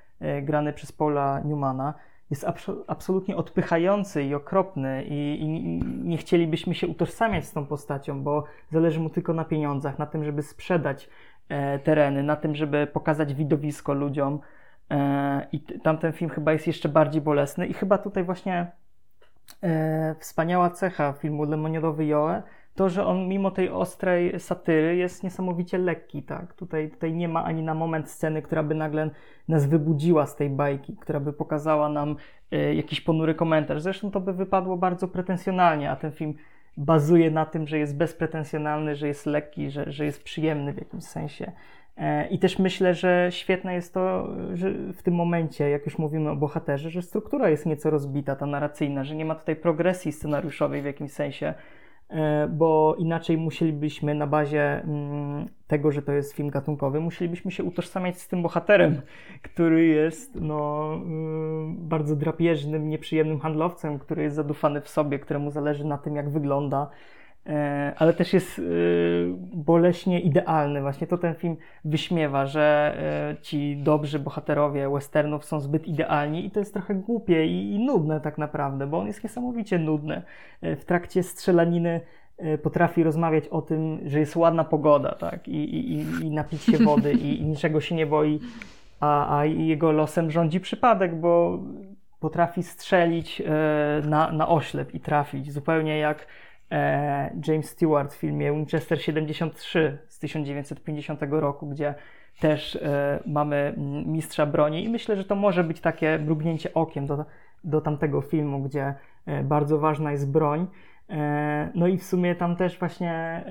Speaker 2: grany przez Paula Newmana, jest absolutnie odpychający i okropny i, i, nie chcielibyśmy się utożsamiać z tą postacią, bo zależy mu tylko na pieniądzach, na tym, żeby sprzedać e, tereny, na tym, żeby pokazać widowisko ludziom. E, I tamten film chyba jest jeszcze bardziej bolesny i chyba tutaj właśnie e, wspaniała cecha filmu Lemoniadowy Joe to, że on mimo tej ostrej satyry jest niesamowicie lekki, tak? Tutaj, tutaj nie ma ani na moment sceny, która by nagle nas wybudziła z tej bajki, która by pokazała nam y, jakiś ponury komentarz. Zresztą to by wypadło bardzo pretensjonalnie, a ten film bazuje na tym, że jest bezpretensjonalny, że jest lekki, że, że jest przyjemny w jakimś sensie. E, I też myślę, że świetne jest to, że w tym momencie, jak już mówimy o bohaterze, że struktura jest nieco rozbita, ta narracyjna, że nie ma tutaj progresji scenariuszowej w jakimś sensie, bo inaczej musielibyśmy na bazie mm, tego, że to jest film gatunkowy, musielibyśmy się utożsamiać z tym bohaterem, który jest no, mm, bardzo drapieżnym, nieprzyjemnym handlowcem, który jest zadufany w sobie, któremu zależy na tym, jak wygląda, e, ale też jest e, boleśnie idealny. Właśnie to ten film wyśmiewa, że ci dobrzy bohaterowie westernów są zbyt idealni i to jest trochę głupie i, nudne tak naprawdę, bo on jest niesamowicie nudny. W trakcie strzelaniny potrafi rozmawiać o tym, że jest ładna pogoda, tak, i, i, i napić się wody i, i niczego się nie boi, a, a jego losem rządzi przypadek, bo potrafi strzelić e, na, na oślep i trafić, zupełnie jak e, James Stewart w filmie Winchester 73 z 1950 roku, gdzie też e, mamy mistrza broni i myślę, że to może być takie mrugnięcie okiem do, do tamtego filmu, gdzie bardzo ważna jest broń. No i w sumie tam też właśnie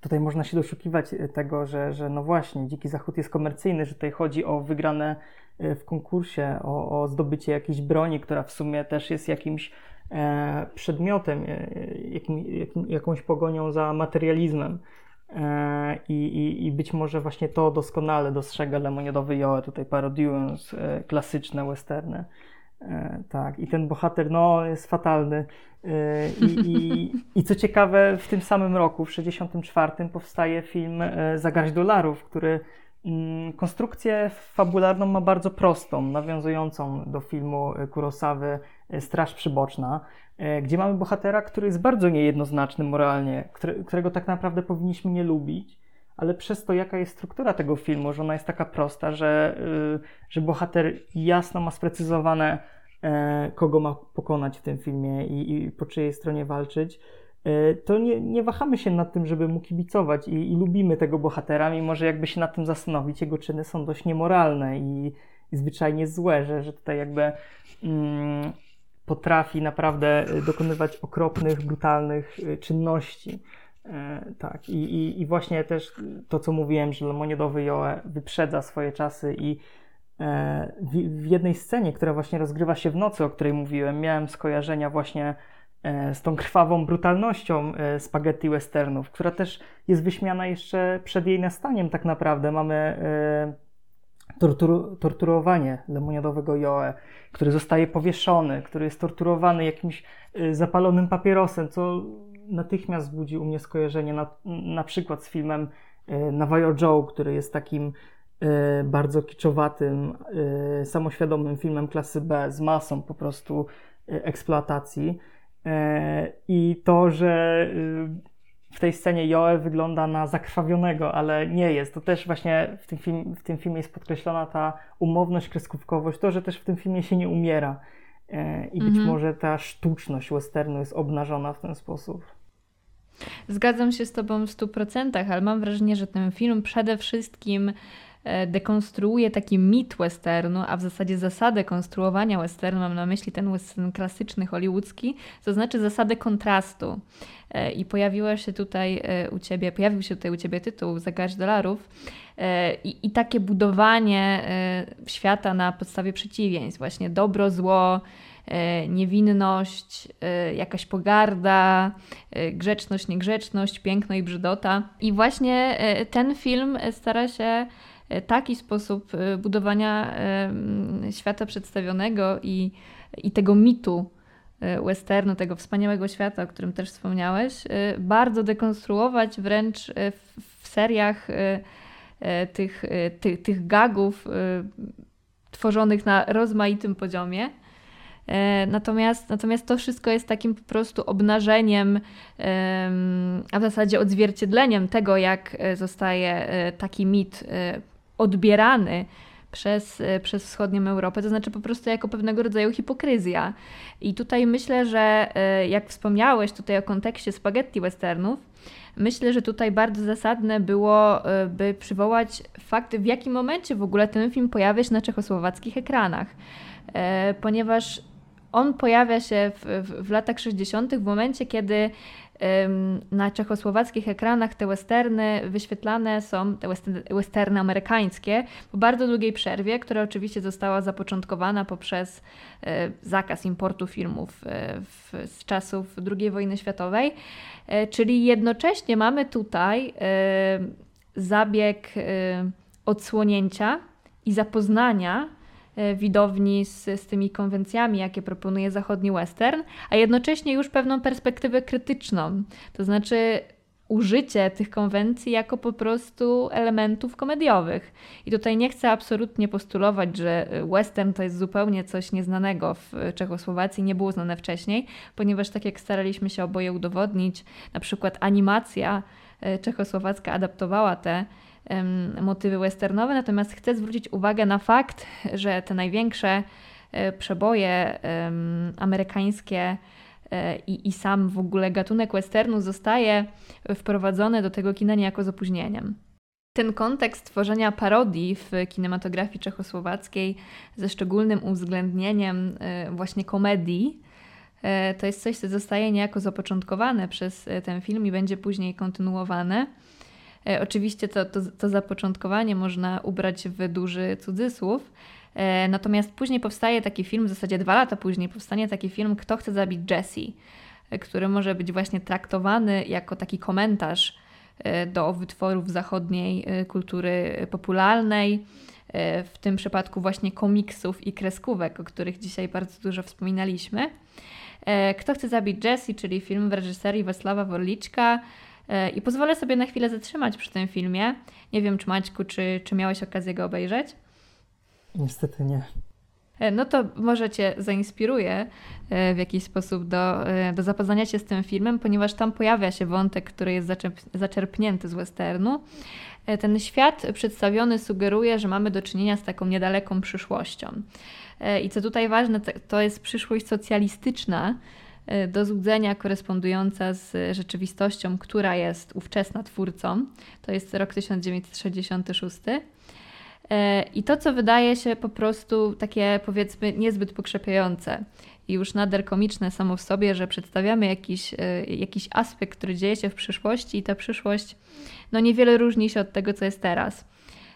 Speaker 2: tutaj można się doszukiwać tego, że, że no właśnie, Dziki Zachód jest komercyjny, że tutaj chodzi o wygrane w konkursie, o, o zdobycie jakiejś broni, która w sumie też jest jakimś e, przedmiotem, e, jakim, jakim, jakąś pogonią za materializmem. E, I, i, I być może właśnie to doskonale dostrzega Lemoniadowy Joe, tutaj parodiując e, klasyczne westerny. E, tak, i ten bohater no, jest fatalny. I, i, I co ciekawe, w tym samym roku, w 1964, powstaje film Za garść dolarów, który mm, konstrukcję fabularną ma bardzo prostą, nawiązującą do filmu Kurosawy Straż Przyboczna. E, gdzie mamy bohatera, który jest bardzo niejednoznaczny moralnie, którego tak naprawdę powinniśmy nie lubić, ale przez to, jaka jest struktura tego filmu, że ona jest taka prosta, że, yy, że bohater jasno ma sprecyzowane, yy, kogo ma pokonać w tym filmie i, i po czyjej stronie walczyć, to nie, nie, wahamy się nad tym, żeby mu kibicować i, i, lubimy tego bohatera, mimo że jakby się nad tym zastanowić, jego czyny są dość niemoralne i, i zwyczajnie złe, że, że tutaj jakby mm, potrafi naprawdę y, dokonywać okropnych, brutalnych y, czynności. E, tak, I, i, i właśnie też to, co mówiłem, że Lemoniadowy Joe wyprzedza swoje czasy i e, w, w jednej scenie, która właśnie rozgrywa się w nocy, o której mówiłem, miałem skojarzenia właśnie e, z tą krwawą brutalnością spaghetti westernów, która też jest wyśmiana jeszcze przed jej nastaniem tak naprawdę. Mamy tortur, torturowanie lemoniadowego Joe, który zostaje powieszony, który jest torturowany jakimś y, zapalonym papierosem, co natychmiast budzi u mnie skojarzenie na, na przykład z filmem y, Navajo Joe, który jest takim y, bardzo kiczowatym, samoświadomym filmem klasy B z masą po prostu eksploatacji. I to, że w tej scenie Joe wygląda na zakrwawionego, ale nie jest. To też właśnie w tym, film, w tym filmie jest podkreślona ta umowność, kreskówkowość, to, że też w tym filmie się nie umiera. E, I być mhm. może ta sztuczność westernu jest obnażona w ten sposób.
Speaker 1: Zgadzam się z Tobą w 100%, ale mam wrażenie, że ten film przede wszystkim dekonstruuje taki mit westernu, a w zasadzie zasadę konstruowania westernu, mam na myśli ten western klasyczny hollywoodzki, to znaczy zasadę kontrastu. E, I pojawiła się tutaj e, u Ciebie, pojawił się tutaj u Ciebie tytuł Za garść dolarów i, i takie budowanie świata na podstawie przeciwieństw, właśnie dobro, zło, niewinność, jakaś pogarda, grzeczność, niegrzeczność, piękno i brzydota. I właśnie ten film stara się E, taki sposób e, budowania e, świata przedstawionego i, i tego mitu westernu, tego wspaniałego świata, o którym też wspomniałeś, bardzo dekonstruować wręcz w, seriach tych, tych, tych gagów tworzonych na rozmaitym poziomie. Natomiast, natomiast to wszystko jest takim po prostu obnażeniem, a w zasadzie odzwierciedleniem tego, jak zostaje taki mit odbierany przez, e, przez wschodnią Europę, to znaczy po prostu jako pewnego rodzaju hipokryzja. I tutaj myślę, że e, jak wspomniałeś tutaj o kontekście spaghetti westernów, myślę, że tutaj bardzo zasadne było, e, by przywołać fakt, w jakim momencie w ogóle ten film pojawia się na czechosłowackich ekranach. Ponieważ on pojawia się w, w, w latach 60., w momencie, kiedy na czechosłowackich ekranach te westerny wyświetlane są, te westerny amerykańskie, po bardzo długiej przerwie, która oczywiście została zapoczątkowana poprzez e, zakaz importu filmów e, z czasów II wojny światowej. E, czyli jednocześnie mamy tutaj zabieg odsłonięcia i zapoznania widowni z, z tymi konwencjami, jakie proponuje zachodni western, a jednocześnie już pewną perspektywę krytyczną. To znaczy użycie tych konwencji jako po prostu elementów komediowych. I tutaj nie chcę absolutnie postulować, że western to jest zupełnie coś nieznanego w Czechosłowacji, nie było znane wcześniej, ponieważ tak jak staraliśmy się oboje udowodnić, na przykład animacja e, czechosłowacka adaptowała te motywy westernowe, natomiast chcę zwrócić uwagę na fakt, że te największe e, przeboje amerykańskie e, i, i sam w ogóle gatunek westernu zostaje wprowadzony do tego kina niejako z opóźnieniem. Ten kontekst tworzenia parodii w kinematografii czechosłowackiej ze szczególnym uwzględnieniem e, właśnie komedii, to jest coś, co zostaje niejako zapoczątkowane przez ten film i będzie później kontynuowane. E, oczywiście to, to, to zapoczątkowanie można ubrać w duży cudzysłów. E, natomiast później powstaje taki film, w zasadzie dwa lata później powstanie taki film Kto chce zabić Jessie, e, który może być właśnie traktowany jako taki komentarz do wytworów zachodniej kultury popularnej, w tym przypadku właśnie komiksów i kreskówek, o których dzisiaj bardzo dużo wspominaliśmy. Kto chce zabić Jessie, czyli film w reżyserii Wesława Worliczka, I pozwolę sobie na chwilę zatrzymać przy tym filmie. Nie wiem, czy Maćku, czy, czy miałeś okazję go obejrzeć?
Speaker 2: Niestety nie.
Speaker 1: E, no to może Cię zainspiruje e, w jakiś sposób do, do zapoznania się z tym filmem, ponieważ tam pojawia się wątek, który jest zaczerpnięty z westernu. Ten świat przedstawiony sugeruje, że mamy do czynienia z taką niedaleką przyszłością. I co tutaj ważne, to jest przyszłość socjalistyczna, E, do złudzenia korespondująca z rzeczywistością, która jest ówczesna twórcą. To jest rok 1966. E, I to, co wydaje się po prostu takie, powiedzmy, niezbyt pokrzepiające i już nader komiczne samo w sobie, że przedstawiamy jakiś, e, jakiś aspekt, który dzieje się w przyszłości, i ta przyszłość no, niewiele różni się od tego, co jest teraz.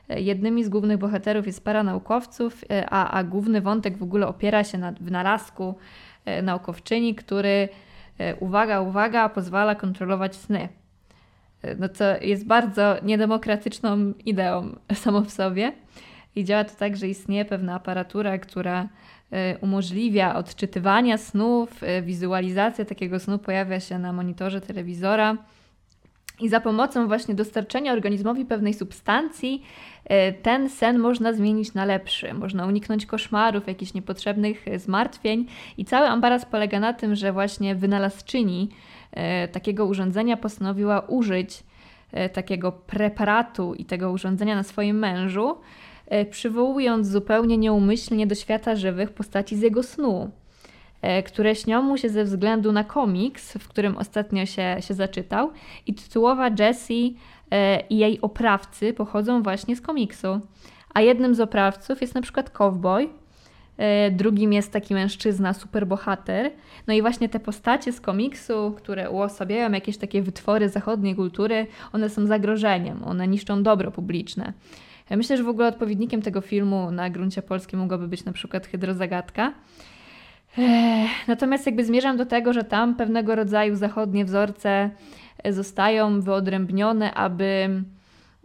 Speaker 1: Jednymi z głównych bohaterów jest para naukowców, a, a główny wątek w ogóle opiera się na wynalazku naukowczyni, który, e, uwaga, uwaga, pozwala kontrolować sny. E, no co jest bardzo niedemokratyczną ideą samo w sobie. I działa to tak, że istnieje pewna aparatura, która umożliwia odczytywania snów, wizualizacja takiego snu pojawia się na monitorze telewizora i za pomocą właśnie dostarczenia organizmowi pewnej substancji, e, ten sen można zmienić na lepszy. Można uniknąć koszmarów, jakichś niepotrzebnych e, zmartwień. I cały ambaras polega na tym, że właśnie wynalazczyni e, takiego urządzenia postanowiła użyć takiego preparatu i tego urządzenia na swoim mężu, przywołując zupełnie nieumyślnie do świata żywych postaci z jego snu. E, które śnią mu się ze względu na komiks, w którym ostatnio się, się zaczytał. I tytułowa Jessie e, i jej oprawcy pochodzą właśnie z komiksu. A jednym z oprawców jest na przykład Cowboy, e, drugim jest taki mężczyzna, superbohater. No i właśnie te postacie z komiksu, które uosabiają jakieś takie wytwory zachodniej kultury, one są zagrożeniem, one niszczą dobro publiczne. Myślę, że w ogóle odpowiednikiem tego filmu na gruncie polskim mogłaby być na przykład Hydrozagadka. Natomiast jakby zmierzam do tego, że tam pewnego rodzaju zachodnie wzorce e, zostają wyodrębnione, aby,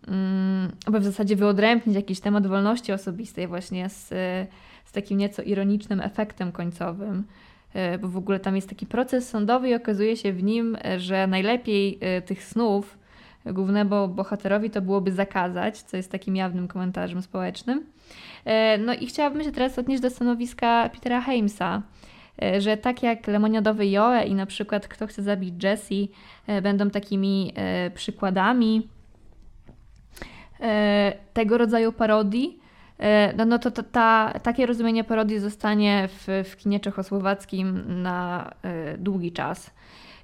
Speaker 1: mm, aby w zasadzie wyodrębnić jakiś temat wolności osobistej właśnie z, z takim nieco ironicznym efektem końcowym. E, bo w ogóle tam jest taki proces sądowy i okazuje się w nim, e, że najlepiej tych snów głównemu bohaterowi to byłoby zakazać, co jest takim jawnym komentarzem społecznym. No i chciałabym się teraz odnieść do stanowiska Petera Heimsa, że tak jak lemoniadowy Joe i na przykład Kto chce zabić Jessie będą takimi przykładami tego rodzaju parodii, E, no, no to, to ta, takie rozumienie parodii zostanie w, w kinie czechosłowackim na długi czas.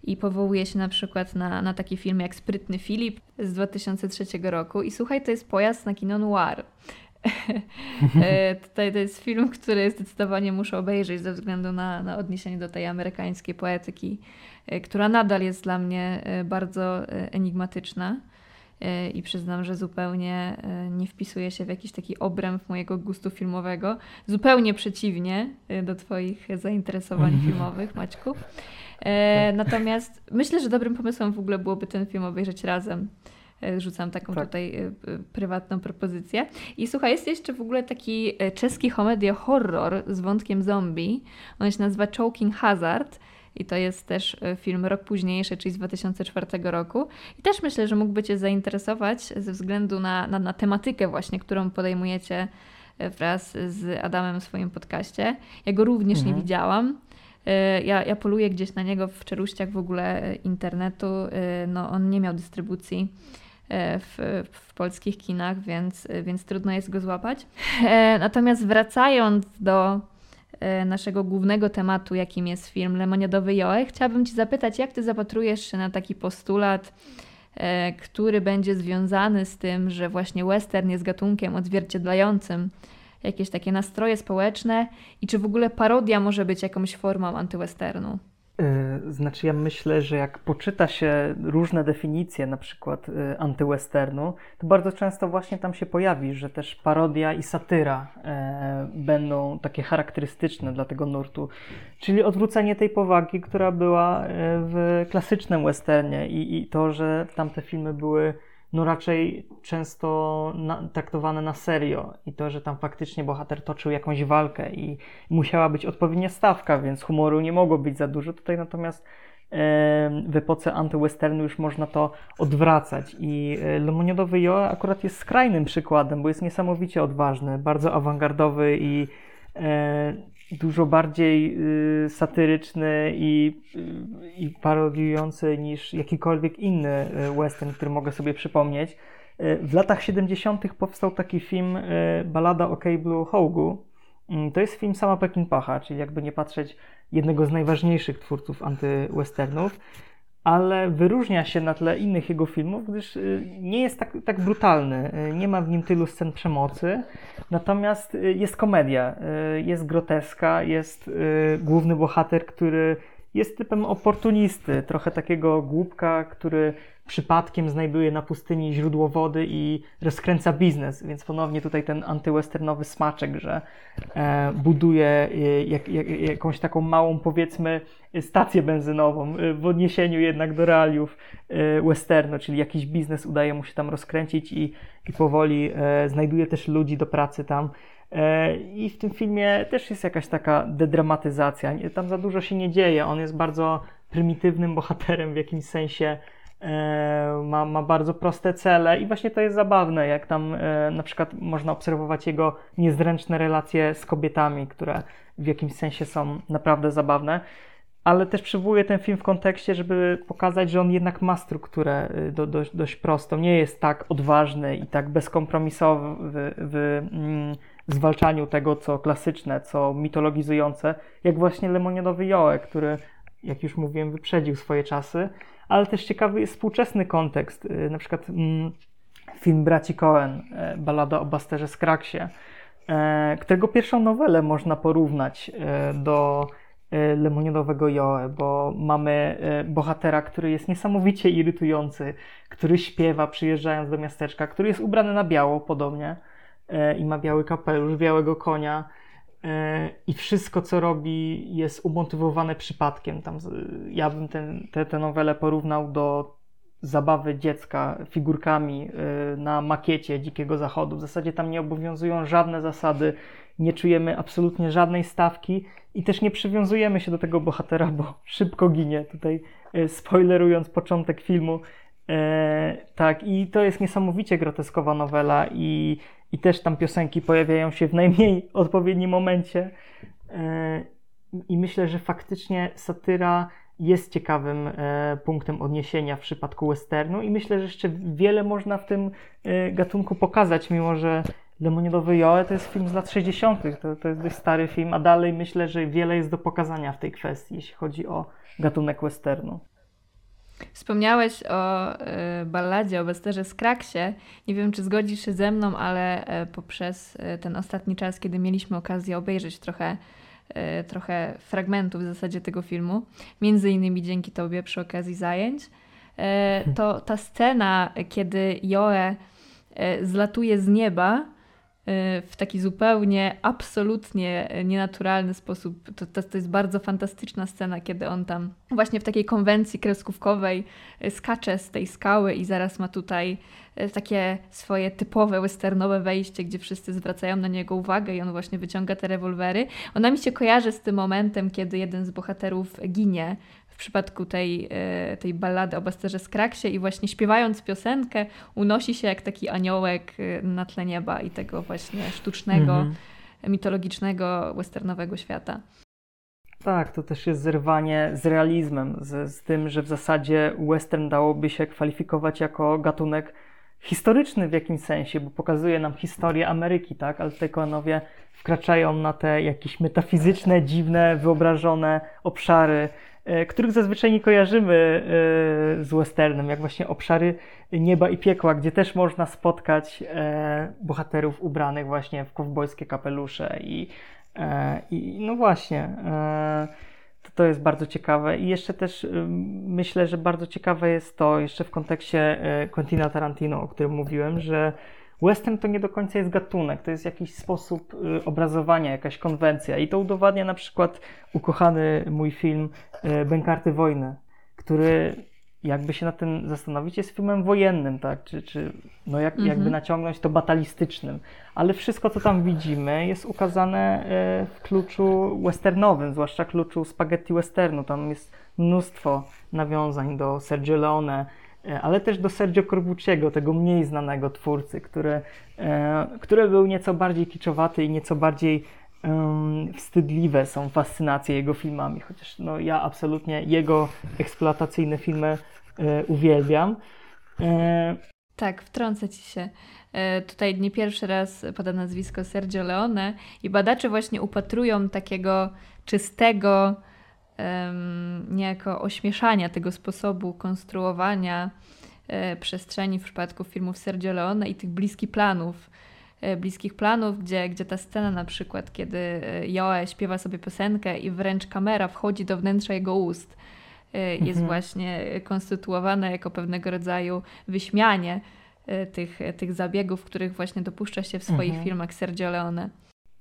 Speaker 1: I powołuje się na przykład na, na taki film jak Sprytny Filip z 2003 roku. I słuchaj, to jest pojazd na kino noir. E, tutaj to jest film, który zdecydowanie muszę obejrzeć ze względu na, na odniesienie do tej amerykańskiej poetyki, która nadal jest dla mnie bardzo enigmatyczna. E, i przyznam, że zupełnie e, nie wpisuje się w jakiś taki obręb mojego gustu filmowego. Zupełnie przeciwnie e, do Twoich zainteresowań mhm. filmowych, Maćku. Tak. Natomiast myślę, że dobrym pomysłem w ogóle byłoby ten film obejrzeć razem. Rzucam taką tak. tutaj prywatną propozycję. I słuchaj, jest jeszcze w ogóle taki czeski komedia horror z wątkiem zombie. On się nazywa Choking Hazard i to jest też e, film rok późniejszy, czyli z 2004 roku. I też myślę, że mógłby Cię zainteresować ze względu na, na, na tematykę właśnie, którą podejmujecie e, wraz z Adamem w swoim podcaście. Ja go również mhm. nie widziałam. E, ja, ja poluję gdzieś na niego w czeluściach w ogóle internetu. No, on nie miał dystrybucji w, w polskich kinach, więc, więc trudno jest go złapać. Natomiast wracając do E, naszego głównego tematu, jakim jest film Lemoniadowy Joe, chciałabym Ci zapytać, jak Ty zapatrujesz się na taki postulat, e, który będzie związany z tym, że właśnie western jest gatunkiem odzwierciedlającym jakieś takie nastroje społeczne i czy w ogóle parodia może być jakąś formą antywesternu?
Speaker 2: Y, znaczy, ja myślę, że jak poczyta się różne definicje, na przykład y, antywesternu, to bardzo często właśnie tam się pojawi, że też parodia i satyra e, będą takie charakterystyczne dla tego nurtu. Czyli odwrócenie tej powagi, która była w klasycznym westernie i, i to, że tamte filmy były no raczej często na, traktowane na serio i to, że tam faktycznie bohater toczył jakąś walkę i musiała być odpowiednia stawka, więc humoru nie mogło być za dużo. Tutaj natomiast w epoce antywesternu już można to odwracać i e, Lemoniadowy Joe akurat jest skrajnym przykładem, bo jest niesamowicie odważny, bardzo awangardowy i e, dużo bardziej y, satyryczny i, y, parodiujący niż jakikolwiek inny y, western, który mogę sobie przypomnieć. W latach 70. powstał taki film Balada o Cable Hogu. Mm, to jest film sama Peckinpaha, czyli jakby nie patrzeć jednego z najważniejszych twórców antywesternów ale wyróżnia się na tle innych jego filmów, gdyż y, nie jest tak, tak brutalny, y, nie ma w nim tylu scen przemocy, natomiast y, jest komedia, jest groteska, jest główny bohater, który jest typem oportunisty, trochę takiego głupka, który przypadkiem znajduje na pustyni źródło wody i rozkręca biznes, więc ponownie tutaj ten antywesternowy smaczek, że e, buduje e, jak, jak, jakąś taką małą powiedzmy stację benzynową e, w odniesieniu jednak do realiów e, westernu, czyli jakiś biznes udaje mu się tam rozkręcić i, i powoli e, znajduje też ludzi do pracy tam. E, I w tym filmie też jest jakaś taka dedramatyzacja. Tam za dużo się nie dzieje. On jest bardzo prymitywnym bohaterem w jakimś sensie. E, ma, ma bardzo proste cele i właśnie to jest zabawne, jak tam e, na przykład można obserwować jego niezręczne relacje z kobietami, które w jakimś sensie są naprawdę zabawne. Ale też przywołuję ten film w kontekście, żeby pokazać, że on jednak ma strukturę do, dość, dość prostą. Nie jest tak odważny i tak bezkompromisowy w, w, mm, zwalczaniu tego, co klasyczne, co mitologizujące, jak właśnie Lemoniadowy Joe, który, jak już mówiłem, wyprzedził swoje czasy, ale też ciekawy jest współczesny kontekst, y, na przykład mm, film braci Cohen, e, balada o Basterze Skraksie, e, którego pierwszą nowelę można porównać do lemoniadowego Joe, bo mamy bohatera, który jest niesamowicie irytujący, który śpiewa przyjeżdżając do miasteczka, który jest ubrany na biało podobnie, i ma biały kapelusz, białego konia i wszystko, co robi, jest umotywowane przypadkiem. Tam, ja bym tę te, nowelę porównał do zabawy dziecka figurkami e, na makiecie Dzikiego Zachodu. W zasadzie tam nie obowiązują żadne zasady, nie czujemy absolutnie żadnej stawki i też nie przywiązujemy się do tego bohatera, bo szybko ginie. Tutaj spoilerując początek filmu, E, tak, i to jest niesamowicie groteskowa nowela i, i też tam piosenki pojawiają się w najmniej odpowiednim momencie. E, I myślę, że faktycznie satyra jest ciekawym e, punktem odniesienia w przypadku westernu i myślę, że jeszcze wiele można w tym e, gatunku pokazać, mimo że Lemoniadowy Joe to jest film z lat 60., to, to jest dość stary film, a dalej myślę, że wiele jest do pokazania w tej kwestii, jeśli chodzi o gatunek westernu.
Speaker 1: Wspomniałeś o y, balladzie, o westerze Skraksie. Nie wiem, czy zgodzisz się ze mną, ale y, poprzez y, ten ostatni czas, kiedy mieliśmy okazję obejrzeć trochę, trochę fragmentów w zasadzie tego filmu, między innymi dzięki Tobie przy okazji zajęć, to ta scena, kiedy Joe zlatuje z nieba, w taki zupełnie, absolutnie nienaturalny sposób. To, to, to, jest bardzo fantastyczna scena, kiedy on tam właśnie w takiej konwencji kreskówkowej skacze z tej skały i zaraz ma tutaj e, takie swoje typowe westernowe wejście, gdzie wszyscy zwracają na niego uwagę i on właśnie wyciąga te rewolwery. Ona mi się kojarzy z tym momentem, kiedy jeden z bohaterów ginie w przypadku tej, e, tej ballady o Basterze Skraksie i właśnie śpiewając piosenkę unosi się jak taki aniołek e, na tle nieba i tego właśnie sztucznego, mhm. mitologicznego, westernowego świata.
Speaker 2: Tak, to też jest zerwanie z realizmem, z, z tym, że w zasadzie western dałoby się kwalifikować jako gatunek historyczny w jakimś sensie, bo pokazuje nam historię Ameryki, tak? Ale te konowie wkraczają na te jakieś metafizyczne, dziwne, wyobrażone obszary których zazwyczaj nie kojarzymy e, z westernem, jak właśnie obszary nieba i piekła, gdzie też można spotkać e, bohaterów ubranych właśnie w kowbojskie kapelusze i, i no właśnie to, to jest bardzo ciekawe. I jeszcze też myślę, że bardzo ciekawe jest to jeszcze w kontekście Quentina Tarantino, o którym mówiłem, że Western to nie do końca jest gatunek, to jest jakiś sposób y, obrazowania, jakaś konwencja. I to udowadnia na przykład ukochany mój film y, Bękarty Wojny, który jakby się na tym zastanowić, jest filmem wojennym, tak? Czy, czy no jak, mhm. jakby naciągnąć to batalistycznym. Ale wszystko, co tam widzimy, jest ukazane y, w kluczu westernowym, zwłaszcza kluczu spaghetti westernu. Tam jest mnóstwo nawiązań do Sergio Leone, ale też do Sergio Corbucciego, tego mniej znanego twórcy, który, e, który był nieco bardziej kiczowaty i nieco bardziej um, wstydliwe są fascynacje jego filmami, chociaż no, ja absolutnie jego eksploatacyjne filmy e, uwielbiam.
Speaker 1: E... Tak, wtrącę ci się. E, tutaj nie pierwszy raz pada nazwisko Sergio Leone i badacze właśnie upatrują takiego czystego, niejako ośmieszania tego sposobu konstruowania e, przestrzeni w przypadku filmów Sergio Leone i tych bliskich planów. E, bliskich planów, gdzie, gdzie ta scena na przykład, kiedy e, Joe śpiewa sobie piosenkę i wręcz kamera wchodzi do wnętrza jego ust, jest mhm. właśnie konstytuowana jako pewnego rodzaju wyśmianie tych, tych zabiegów, których właśnie dopuszcza się w swoich mhm. filmach Sergio Leone.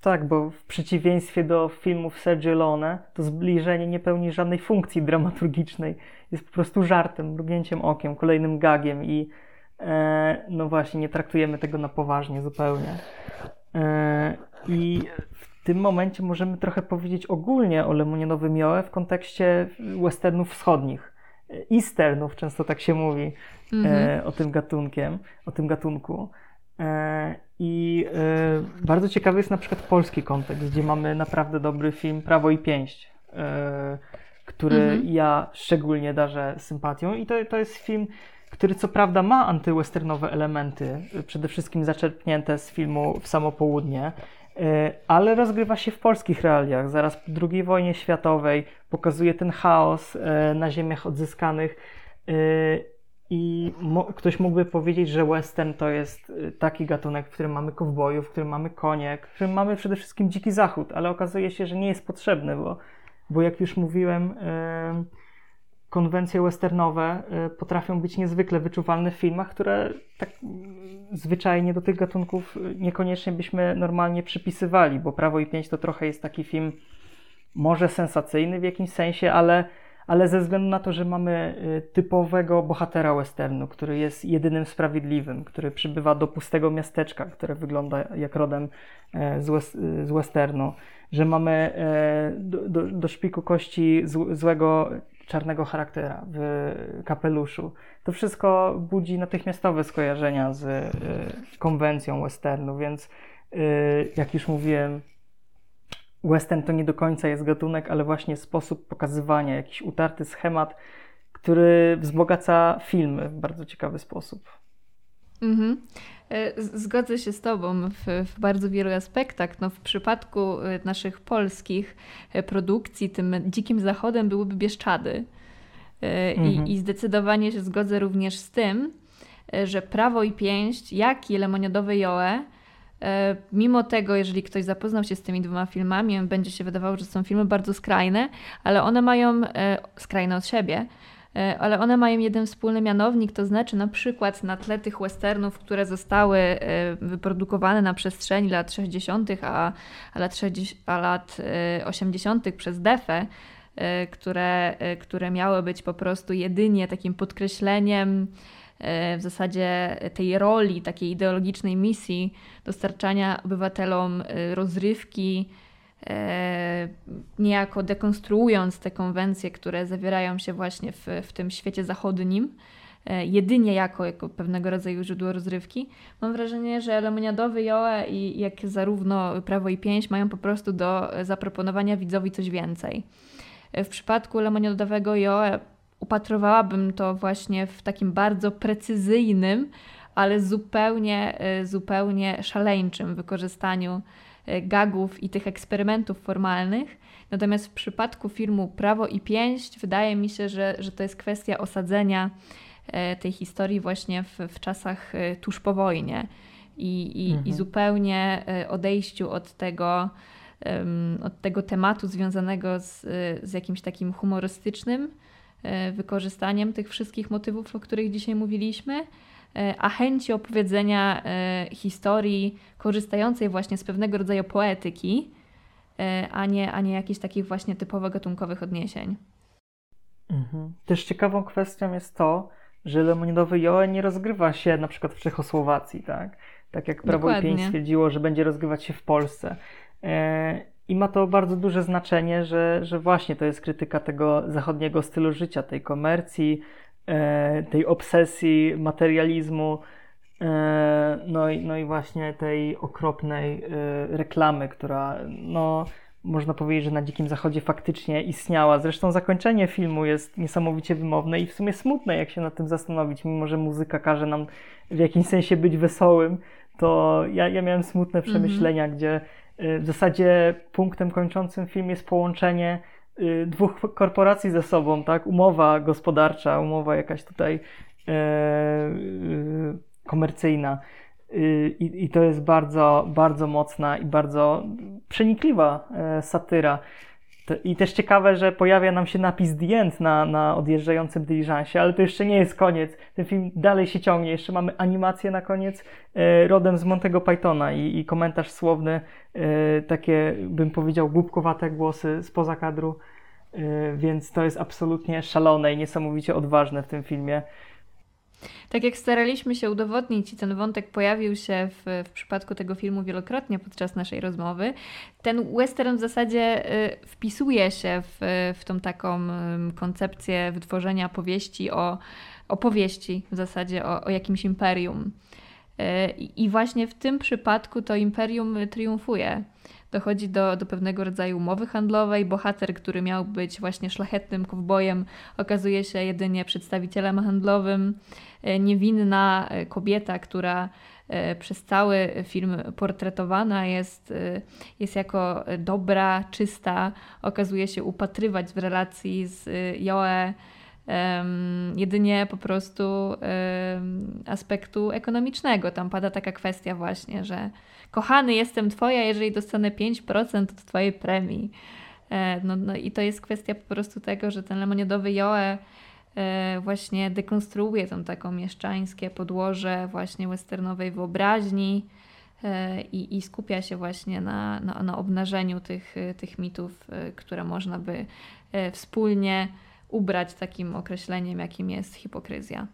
Speaker 2: Tak, bo w przeciwieństwie do filmów Sergio Leone, to zbliżenie nie pełni żadnej funkcji dramaturgicznej. Jest po prostu żartem, mrugnięciem okiem, kolejnym gagiem i e, no właśnie, nie traktujemy tego na poważnie zupełnie. E, I w tym momencie możemy trochę powiedzieć ogólnie o Lemonianowym Joe w kontekście westernów wschodnich. Easternów, często tak się mówi e, mhm. o tym gatunkiem, o tym gatunku. E, I e, bardzo ciekawy jest na przykład polski kontekst, gdzie mamy naprawdę dobry film Prawo i Pięść, e, który mhm. ja szczególnie darzę sympatią. I to, to jest film, który co prawda ma antywesternowe elementy, przede wszystkim zaczerpnięte z filmu W samo południe, ale rozgrywa się w polskich realiach. Zaraz po II wojnie światowej pokazuje ten chaos na ziemiach odzyskanych i mo ktoś mógłby powiedzieć, że western to jest y, taki gatunek, w którym mamy kowbojów, w którym mamy konie, w którym mamy przede wszystkim dziki zachód, ale okazuje się, że nie jest potrzebny, bo, bo jak już mówiłem, yy, konwencje westernowe yy, potrafią być niezwykle wyczuwalne w filmach, które tak yy, zwyczajnie do tych gatunków y, niekoniecznie byśmy normalnie przypisywali, bo Prawo i Pięć to trochę jest taki film może sensacyjny w jakimś sensie, ale ale ze względu na to, że mamy y, typowego bohatera westernu, który jest jedynym sprawiedliwym, który przybywa do pustego miasteczka, które wygląda jak rodem e, z, westernu, że mamy e, do, do, do szpiku kości złego czarnego charaktera w kapeluszu. To wszystko budzi natychmiastowe skojarzenia z y, konwencją westernu, więc jak już mówiłem, western to nie do końca jest gatunek, ale właśnie sposób pokazywania, jakiś utarty schemat, który wzbogaca film w bardzo ciekawy sposób.
Speaker 1: Mhm. E, zgodzę się z Tobą w, w, bardzo wielu aspektach. No, w przypadku e, naszych polskich e, produkcji, tym dzikim zachodem byłyby Bieszczady. Mhm. I, I zdecydowanie się zgodzę również z tym, że Prawo i Pięść, jak i Lemoniodowe Joe, mimo tego, jeżeli ktoś zapoznał się z tymi dwoma filmami, będzie się wydawało, że są filmy bardzo skrajne, ale one mają skrajne od siebie, E, ale one mają jeden wspólny mianownik, to znaczy na przykład na tle tych westernów, które zostały e, wyprodukowane na przestrzeni lat 60., a, a, lat, 60, a lat 80. E, przez DEFE, które, które miały być po prostu jedynie takim podkreśleniem w zasadzie tej roli, takiej ideologicznej misji dostarczania obywatelom rozrywki, E, niejako dekonstruując te konwencje, które zawierają się właśnie w, w tym świecie zachodnim, e, jedynie jako, jako pewnego rodzaju źródło rozrywki, mam wrażenie, że Lemoniadowy Joe i jak zarówno Prawo i Pięść mają po prostu do zaproponowania widzowi coś więcej. E, w przypadku Lemoniadowego Joe upatrowałabym to właśnie w takim bardzo precyzyjnym, ale zupełnie, zupełnie szaleńczym wykorzystaniu E, gagów i tych eksperymentów formalnych. Natomiast w przypadku filmu Prawo i Pięść wydaje mi się, że, że to jest kwestia osadzenia e, tej historii właśnie w, w czasach e, tuż po wojnie i, i, mhm. i zupełnie odejściu od tego, od tego tematu związanego z, z jakimś takim humorystycznym wykorzystaniem tych wszystkich motywów, o których dzisiaj mówiliśmy, E, a chęci opowiedzenia e, historii korzystającej właśnie z pewnego rodzaju poetyki, e, a nie, a nie jakichś takich właśnie typowo gatunkowych odniesień.
Speaker 2: Mhm. Też ciekawą kwestią jest to, że Lemonidowy Joe nie rozgrywa się na przykład w Czechosłowacji, tak? Tak jak Prawo Dokładnie. i Pięć stwierdziło, że będzie rozgrywać się w Polsce. I ma to bardzo duże znaczenie, że, że właśnie to jest krytyka tego zachodniego stylu życia, tej komercji, E, tej obsesji, materializmu, e, no i, no i właśnie tej okropnej e, reklamy, która no, można powiedzieć, że na Dzikim Zachodzie faktycznie istniała. Zresztą zakończenie filmu jest niesamowicie wymowne i w sumie smutne, jak się nad tym zastanowić, mimo że muzyka każe nam w jakimś sensie być wesołym, to ja, ja miałem smutne mhm. przemyślenia, mm -hmm. gdzie w zasadzie punktem kończącym film jest połączenie Y, dwóch korporacji ze sobą, tak? Umowa gospodarcza, umowa jakaś tutaj e, e, komercyjna. Y, I, I, to jest bardzo, bardzo mocna i bardzo przenikliwa e, satyra. I też ciekawe, że pojawia nam się napis The End na, na odjeżdżającym dyliżansie, ale to jeszcze nie jest koniec. Ten film dalej się ciągnie. Jeszcze mamy animację na koniec e, rodem z Montego Pythona i, i komentarz słowny, e, takie bym powiedział głupkowate głosy spoza kadru. E, więc to jest absolutnie szalone i niesamowicie odważne w tym filmie.
Speaker 1: Tak jak staraliśmy się udowodnić, i ten wątek pojawił się w, w przypadku tego filmu wielokrotnie podczas naszej rozmowy, ten western w zasadzie y, wpisuje się w, w tą taką koncepcję wytworzenia powieści o opowieści w zasadzie o, o jakimś imperium. Y, I właśnie w tym przypadku to imperium triumfuje dochodzi do, do pewnego rodzaju umowy handlowej. Bohater, który miał być właśnie szlachetnym kowbojem, okazuje się jedynie przedstawicielem handlowym. E, niewinna e, kobieta, która e, przez cały film portretowana jest, jest jako dobra, czysta, okazuje się upatrywać w relacji z Joe jedynie po prostu aspektu ekonomicznego. Tam pada taka kwestia właśnie, że kochany jestem twoja, jeżeli dostanę 5% od twojej premii. E, no, no i to jest kwestia po prostu tego, że ten lemoniadowy Joe e, właśnie dekonstruuje tą taką mieszczańskie podłoże właśnie westernowej wyobraźni e, i, i skupia się właśnie na, na, na obnażeniu tych, tych mitów, które można by wspólnie ubrać takim określeniem, jakim jest hipokryzja.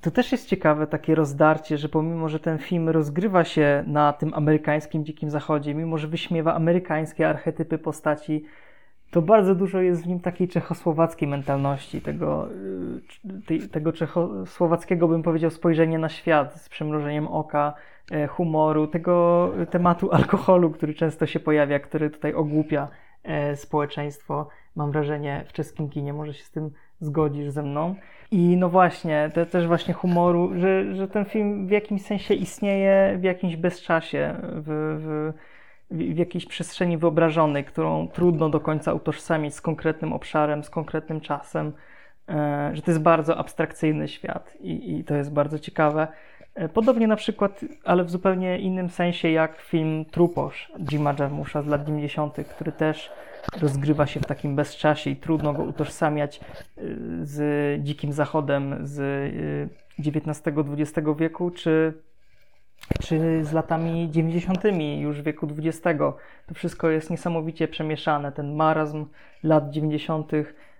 Speaker 2: To też jest ciekawe takie rozdarcie, że pomimo, że ten film rozgrywa się na tym amerykańskim dzikim zachodzie, mimo że wyśmiewa amerykańskie archetypy postaci, to bardzo dużo jest w nim takiej czechosłowackiej mentalności, tego, y, tego czechosłowackiego, bym powiedział, spojrzenia na świat z przymrużeniem oka, e, humoru, tego tematu alkoholu, który często się pojawia, który tutaj ogłupia e, społeczeństwo. Mam wrażenie, w czeskim kinie może się z tym zgodzisz ze mną. I no właśnie, te, też właśnie humoru, że, że ten film w jakimś sensie istnieje w jakimś bezczasie, w, w w jakiejś przestrzeni wyobrażonej, którą trudno do końca utożsamić z konkretnym obszarem, z konkretnym czasem, e, że to jest bardzo abstrakcyjny świat i, i to jest bardzo ciekawe. E, podobnie na przykład, ale w zupełnie innym sensie, jak film Truposz Jima Jarmusza z lat 90., który też rozgrywa się w takim bezczasie i trudno go utożsamiać e, z Dzikim Zachodem z XIX-XX wieku, czy czy z latami 90. już wieku XX. To wszystko jest niesamowicie przemieszane. Ten marazm lat 90.,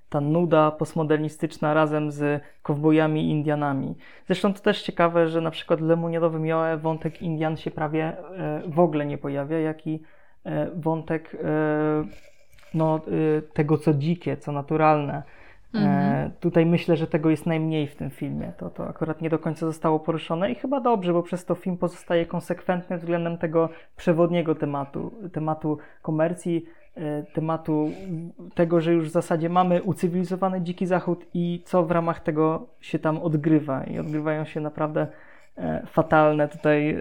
Speaker 2: ta nuda postmodernistyczna razem z kowbojami i Indianami. Zresztą to też ciekawe, że na przykład w Lemoniadowym Joe wątek Indian się prawie e, w ogóle nie pojawia, jak i e, wątek e, no, tego, co dzikie, co naturalne Mhm. E, tutaj myślę, że tego jest najmniej w tym filmie. To, to akurat nie do końca zostało poruszone i chyba dobrze, bo przez to film pozostaje konsekwentny względem tego przewodniego tematu, tematu komercji, e, tematu tego, że już w zasadzie mamy ucywilizowany dziki zachód i co w ramach tego się tam odgrywa. I odgrywają się naprawdę e, fatalne tutaj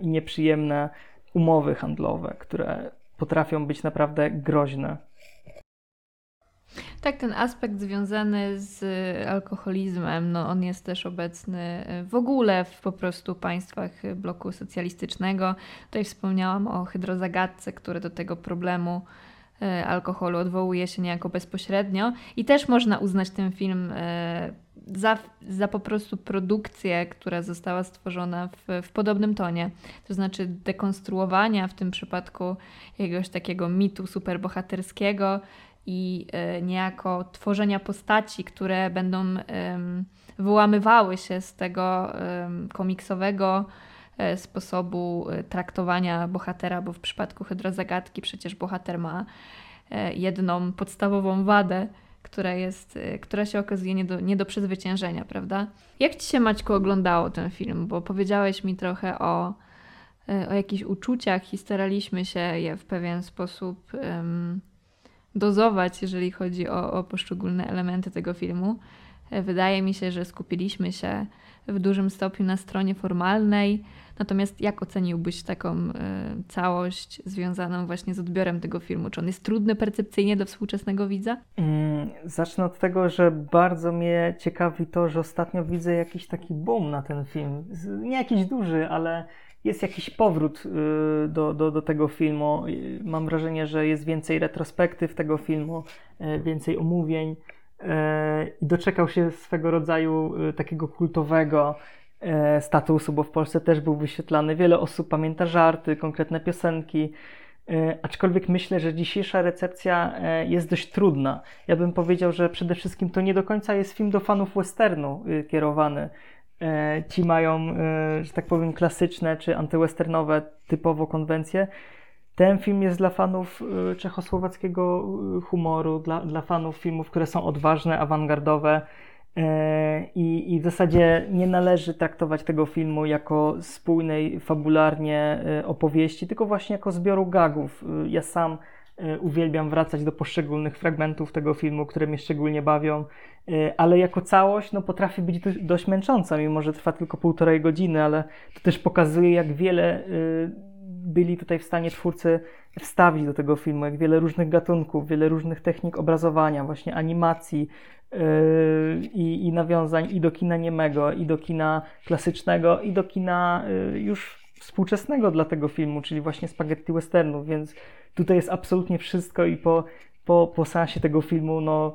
Speaker 2: i nieprzyjemne umowy handlowe, które potrafią być naprawdę groźne.
Speaker 1: Tak, ten aspekt związany z alkoholizmem, no on jest też obecny e, w ogóle w po prostu państwach bloku socjalistycznego. Tutaj wspomniałam o hydrozagadce, które do tego problemu e, alkoholu odwołuje się niejako bezpośrednio i też można uznać ten film e, za, za po prostu produkcję, która została stworzona w, w podobnym tonie. To znaczy dekonstruowania w tym przypadku jakiegoś takiego mitu superbohaterskiego, i e, niejako tworzenia postaci, które będą wyłamywały się z tego komiksowego e, sposobu e, traktowania bohatera, bo w przypadku hydrozagadki przecież bohater ma jedną podstawową wadę, która, jest, która się okazuje nie do, nie do przezwyciężenia, prawda? Jak Ci się, Maćku, oglądało ten film? Bo powiedziałeś mi trochę o, o jakichś uczuciach i staraliśmy się je w pewien sposób um, dozować, jeżeli chodzi o, o poszczególne elementy tego filmu. E, wydaje mi się, że skupiliśmy się w dużym stopniu na stronie formalnej. Natomiast jak oceniłbyś taką y, całość związaną właśnie z odbiorem tego filmu? Czy on jest trudny percepcyjnie do współczesnego widza? Mm,
Speaker 2: zacznę od tego, że bardzo mnie ciekawi to, że ostatnio widzę jakiś taki boom na ten film. Nie jakiś duży, ale jest jakiś powrót y, do, do, do tego filmu. Mam wrażenie, że jest więcej retrospektyw tego filmu, y, więcej omówień y, i doczekał się swego rodzaju takiego kultowego statusu, bo w Polsce też był wyświetlany. Wiele osób pamięta żarty, konkretne piosenki. Aczkolwiek myślę, że dzisiejsza recepcja jest dość trudna. Ja bym powiedział, że przede wszystkim to nie do końca jest film do fanów westernu kierowany. E, ci mają, e, że tak powiem, klasyczne czy antywesternowe typowo konwencje. Ten film jest dla fanów e, czechosłowackiego humoru, dla, dla fanów filmów, które są odważne, awangardowe. I, I w zasadzie nie należy traktować tego filmu jako spójnej, fabularnie opowieści, tylko właśnie jako zbioru gagów. Ja sam uwielbiam wracać do poszczególnych fragmentów tego filmu, które mnie szczególnie bawią, ale jako całość no, potrafi być dość męcząca, mimo że trwa tylko półtorej godziny, ale to też pokazuje, jak wiele e, byli tutaj w stanie twórcy wstawić do tego filmu, jak wiele różnych gatunków, wiele różnych technik obrazowania, właśnie animacji i, i nawiązań i do kina niemego, i do kina klasycznego, i do kina już współczesnego dla tego filmu, czyli właśnie spaghetti westernów, więc tutaj jest absolutnie wszystko i po, po, po seansie tego filmu, no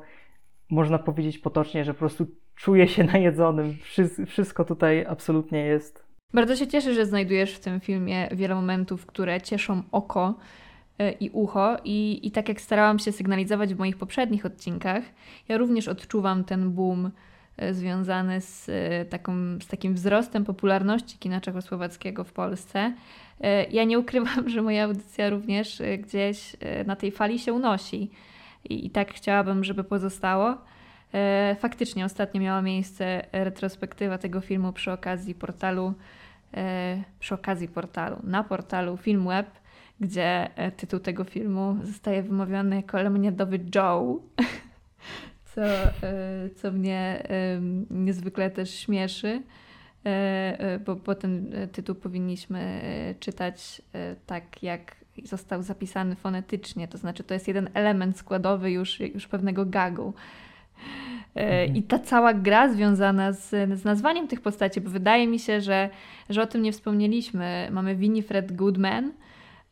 Speaker 2: można powiedzieć potocznie, że po prostu czuję się najedzonym. Wszystko tutaj absolutnie jest.
Speaker 1: Bardzo się cieszę, że znajdujesz w tym filmie wiele momentów, które cieszą oko e, i ucho. I, I tak jak starałam się sygnalizować w moich poprzednich odcinkach, ja również odczuwam ten boom E, związany z, e, taką, z takim wzrostem popularności kina czechosłowackiego w Polsce. Ja nie ukrywam, że moja audycja również gdzieś na tej fali się unosi. I, i tak chciałabym, żeby pozostało. E, faktycznie ostatnio miała miejsce retrospektywa tego filmu przy okazji portalu, e, przy okazji portalu, na portalu Filmweb, gdzie e, tytuł tego filmu zostaje wymawiany jako lemoniadowy Joe, co, co mnie niezwykle też śmieszy, bo, bo ten tytuł powinniśmy czytać tak, jak został zapisany fonetycznie, to znaczy to jest jeden element składowy już, już pewnego gagu. E, I ta cała gra związana z, z nazwaniem tych postaci, bo wydaje mi się, że, że o tym nie wspomnieliśmy. Mamy Winifred Goodman,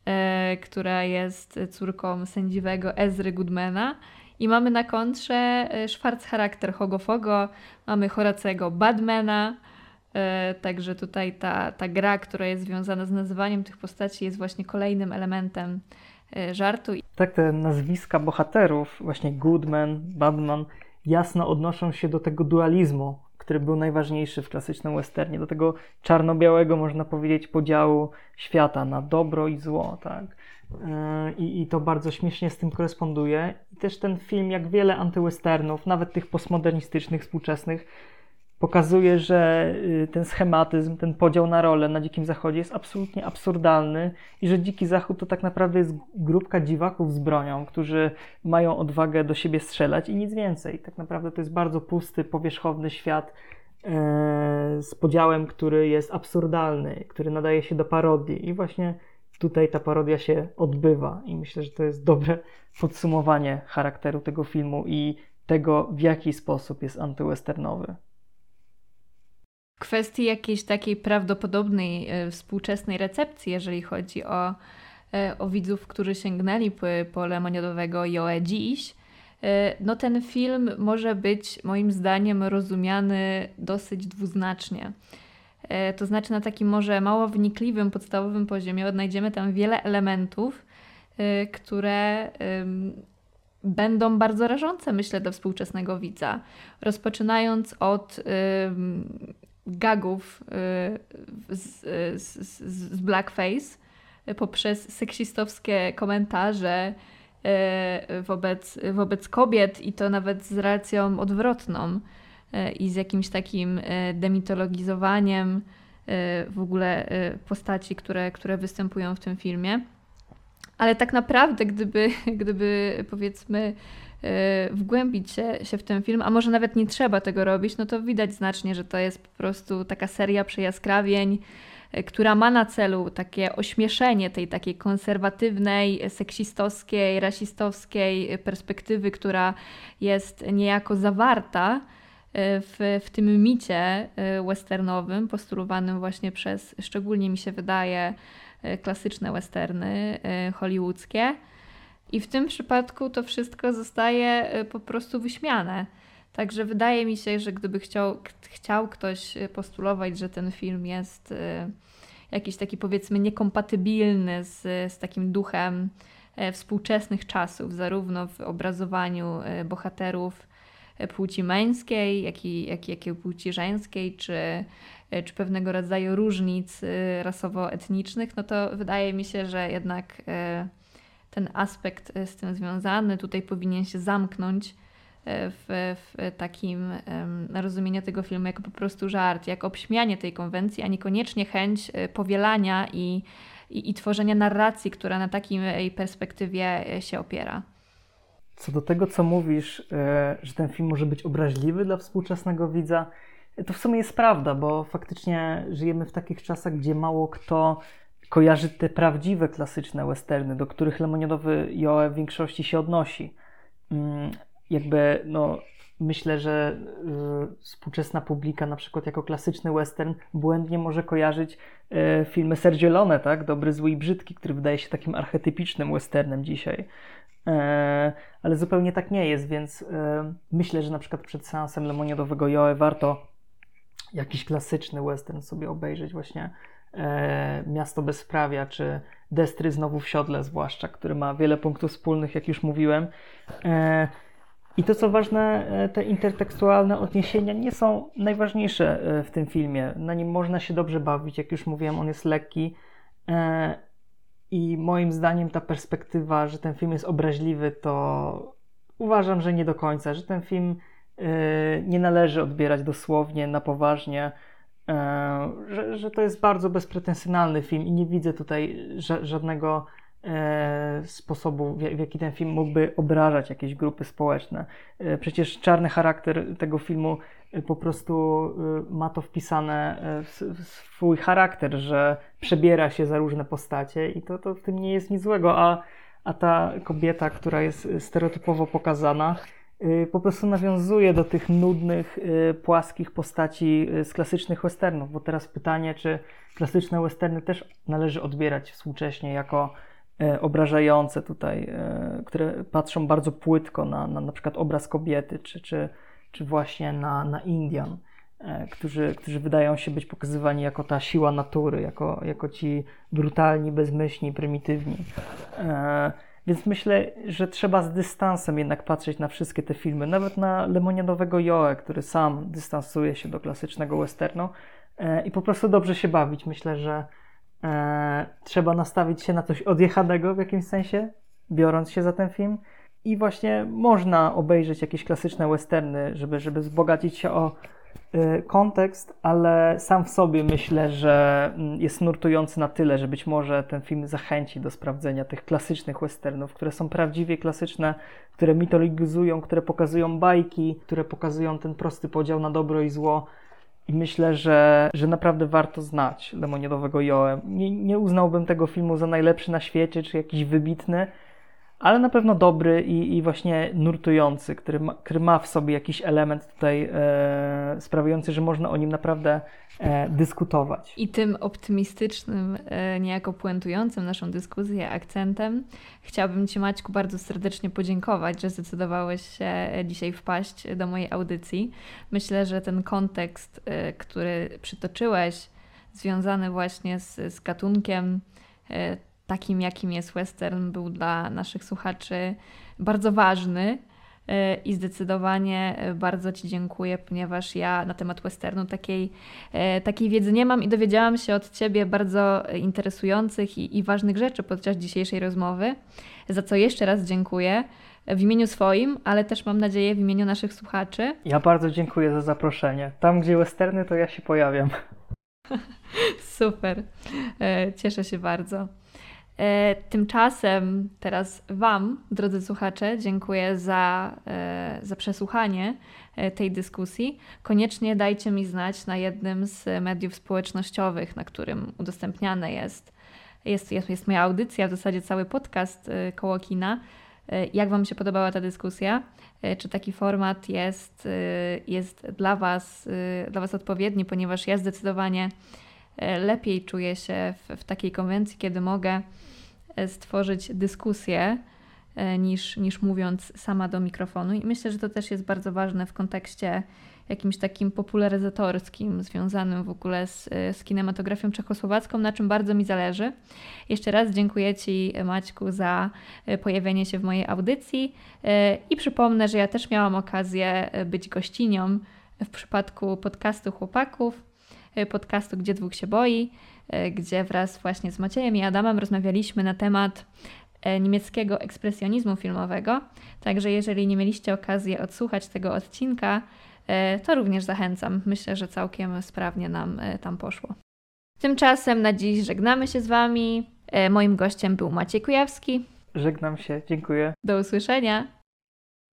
Speaker 1: e, która jest córką sędziwego Ezry Goodmana. I mamy na kontrze e, Schwarz charakter Hogofogo, mamy Horacego Badmana, także tutaj ta, ta gra, która jest związana z nazywaniem tych postaci jest właśnie kolejnym elementem e, żartu.
Speaker 2: Tak, te nazwiska bohaterów, właśnie Goodman, Badman, jasno odnoszą się do tego dualizmu, który był najważniejszy w klasycznym westernie, do tego czarno-białego, można powiedzieć, podziału świata na dobro i zło, tak? E, I, I to bardzo śmiesznie z tym koresponduje. I też ten film, jak wiele antywesternów, nawet tych postmodernistycznych, współczesnych, pokazuje, że y, ten schematyzm, ten podział na role na Dzikim Zachodzie jest absolutnie absurdalny i że Dziki Zachód to tak naprawdę jest grupka dziwaków z bronią, którzy mają odwagę do siebie strzelać i nic więcej. Tak naprawdę to jest bardzo pusty, powierzchowny świat e, z podziałem, który jest absurdalny, który nadaje się do parodii i właśnie tutaj ta parodia się odbywa i myślę, że to jest dobre podsumowanie charakteru tego filmu i tego, w jaki sposób jest antywesternowy
Speaker 1: kwestii jakiejś takiej prawdopodobnej e, współczesnej recepcji, jeżeli chodzi o, e, o widzów, którzy sięgnęli po, po Lemoniadowego Joe dziś, e, no ten film może być moim zdaniem rozumiany dosyć dwuznacznie. To znaczy na takim może mało wnikliwym, podstawowym poziomie odnajdziemy tam wiele elementów, które będą bardzo rażące, myślę, dla współczesnego widza. Rozpoczynając od gagów y, z, z, z blackface poprzez seksistowskie komentarze y, wobec, wobec kobiet i to nawet z reakcją odwrotną y, i z jakimś takim demitologizowaniem w ogóle postaci, które, które występują w tym filmie. Ale tak naprawdę, gdyby, gdyby powiedzmy Y, wgłębić się, się w ten film, a może nawet nie trzeba tego robić, no to widać znacznie, że to jest po prostu taka seria przejaskrawień, y, która ma na celu takie ośmieszenie tej takiej konserwatywnej, seksistowskiej, rasistowskiej perspektywy, która jest niejako zawarta y, w, w tym micie westernowym, postulowanym właśnie przez, szczególnie mi się wydaje, klasyczne westerny hollywoodzkie. I w tym przypadku to wszystko zostaje y, po prostu wyśmiane. Także wydaje mi się, że gdyby chciał, chciał ktoś postulować, że ten film jest jakiś taki powiedzmy niekompatybilny z, z takim duchem współczesnych czasów, zarówno w obrazowaniu bohaterów płci męskiej, jak i, jak, jak i płci żeńskiej, czy, czy pewnego rodzaju różnic rasowo-etnicznych, no to wydaje mi się, że jednak ten aspekt e, z tym związany tutaj powinien się zamknąć e, w, w takim rozumieniu tego filmu jako po prostu żart, jak obśmianie tej konwencji, a niekoniecznie chęć e, powielania i, i, i tworzenia narracji, która na takiej perspektywie się opiera.
Speaker 2: Co do tego, co mówisz, że ten film może być obraźliwy dla współczesnego widza, to w sumie jest prawda, bo faktycznie żyjemy w takich czasach, gdzie mało kto kojarzy te prawdziwe klasyczne westerny, do których lemoniadowy Joe w większości się odnosi. Mm, jakby, no, myślę, że y, współczesna publika, na przykład jako klasyczny western, błędnie może kojarzyć y, filmy Sergio Leone, tak? Dobry, zły i brzydki, który wydaje się takim archetypicznym westernem dzisiaj. E, ale zupełnie tak nie jest, więc e, myślę, że na przykład przed seansem lemoniadowego Joe warto jakiś klasyczny western sobie obejrzeć właśnie e, Miasto Bezprawia, czy Destry znowu w siodle zwłaszcza, który ma wiele punktów wspólnych, jak już mówiłem. E, I to co ważne, e, te intertekstualne odniesienia nie są najważniejsze e, w tym filmie. Na nim można się dobrze bawić, jak już mówiłem, on jest lekki. E, I moim zdaniem ta perspektywa, że ten film jest obraźliwy, to uważam, że nie do końca, że ten film nie należy odbierać dosłownie, na poważnie, że, że to jest bardzo bezpretensjonalny film i nie widzę tutaj żadnego E, sposobu, w jaki ten film mógłby obrażać jakieś grupy społeczne. Przecież czarny charakter tego filmu po prostu ma to wpisane w swój charakter, że przebiera się za różne postacie i to, to w tym nie jest nic złego, a, a ta kobieta, która jest stereotypowo pokazana, po prostu nawiązuje do tych nudnych, płaskich postaci z klasycznych westernów. Bo teraz pytanie, czy klasyczne westerny też należy odbierać współcześnie jako obrażające tutaj, które patrzą bardzo płytko na, na, na przykład obraz kobiety, czy, czy, czy właśnie na, na Indian, którzy, którzy wydają się być pokazywani jako ta siła natury, jako, jako ci brutalni, bezmyślni, prymitywni. Więc myślę, że trzeba z dystansem jednak patrzeć na wszystkie te filmy, nawet na Lemoniadowego Joe, który sam dystansuje się do klasycznego westernu i po prostu dobrze się bawić. Myślę, że e, trzeba nastawić się na coś odjechanego w jakimś sensie, biorąc się za ten film. I właśnie można obejrzeć jakieś klasyczne westerny, żeby, żeby wzbogacić się o kontekst, ale sam w sobie myślę, że mm, jest nurtujący na tyle, że być może ten film zachęci do sprawdzenia tych klasycznych westernów, które są prawdziwie klasyczne, które mitologizują, które pokazują bajki, które pokazują ten prosty podział na dobro i zło i myślę, że, że naprawdę warto znać Lemoniadowego Joe. Nie, nie uznałbym tego filmu za najlepszy na świecie, czy jakiś wybitny, ale na pewno dobry i, i właśnie nurtujący, który ma, który ma w sobie jakiś element tutaj e, sprawiający, że można o nim naprawdę e, dyskutować.
Speaker 1: I tym optymistycznym, e, niejako puentującym naszą dyskusję akcentem chciałabym Ci Maćku bardzo serdecznie podziękować, że zdecydowałeś się dzisiaj wpaść do mojej audycji. Myślę, że ten kontekst, e, który przytoczyłeś, związany właśnie z, z gatunkiem e, takim, jakim jest western, był dla naszych słuchaczy bardzo ważny. E, I zdecydowanie e, bardzo Ci dziękuję, ponieważ ja na temat westernu takiej, e, takiej wiedzy nie mam i dowiedziałam się od Ciebie bardzo interesujących i, i ważnych rzeczy podczas dzisiejszej rozmowy, za co jeszcze raz dziękuję w imieniu swoim, ale też mam nadzieję w imieniu naszych słuchaczy.
Speaker 2: Ja bardzo dziękuję za zaproszenie. Tam, gdzie westerny, to ja się pojawiam.
Speaker 1: Super. Cieszę się bardzo. E, tymczasem teraz Wam, drodzy słuchacze, dziękuję za, e, za przesłuchanie e, tej dyskusji. Koniecznie dajcie mi znać na jednym z mediów społecznościowych, na którym udostępniane jest, jest, jest, jest moja audycja, w zasadzie cały podcast koło kina. Jak Wam się podobała ta dyskusja? Czy taki format jest, jest dla, was, dla Was odpowiedni, ponieważ ja zdecydowanie lepiej czuję się w, w takiej konwencji, kiedy mogę stworzyć dyskusję e, niż, niż mówiąc sama do mikrofonu. I myślę, że to też jest bardzo ważne w kontekście jakimś takim popularyzatorskim, związanym w ogóle z, e, z kinematografią czechosłowacką, na czym bardzo mi zależy. Jeszcze raz dziękuję Ci, Maćku, za pojawienie się w mojej audycji i przypomnę, że ja też miałam okazję być gościnią w przypadku podcastu Chłopaków, podcastu Gdzie dwóch się boi. E, gdzie wraz właśnie z Maciejem i Adamem rozmawialiśmy na temat e, niemieckiego ekspresjonizmu filmowego. Także jeżeli nie mieliście okazji odsłuchać tego odcinka, e, to również zachęcam. Myślę, że całkiem sprawnie nam tam poszło. Tymczasem na dziś żegnamy się z Wami. Moim gościem był Maciej Kujawski.
Speaker 2: Żegnam się, dziękuję.
Speaker 1: Do usłyszenia.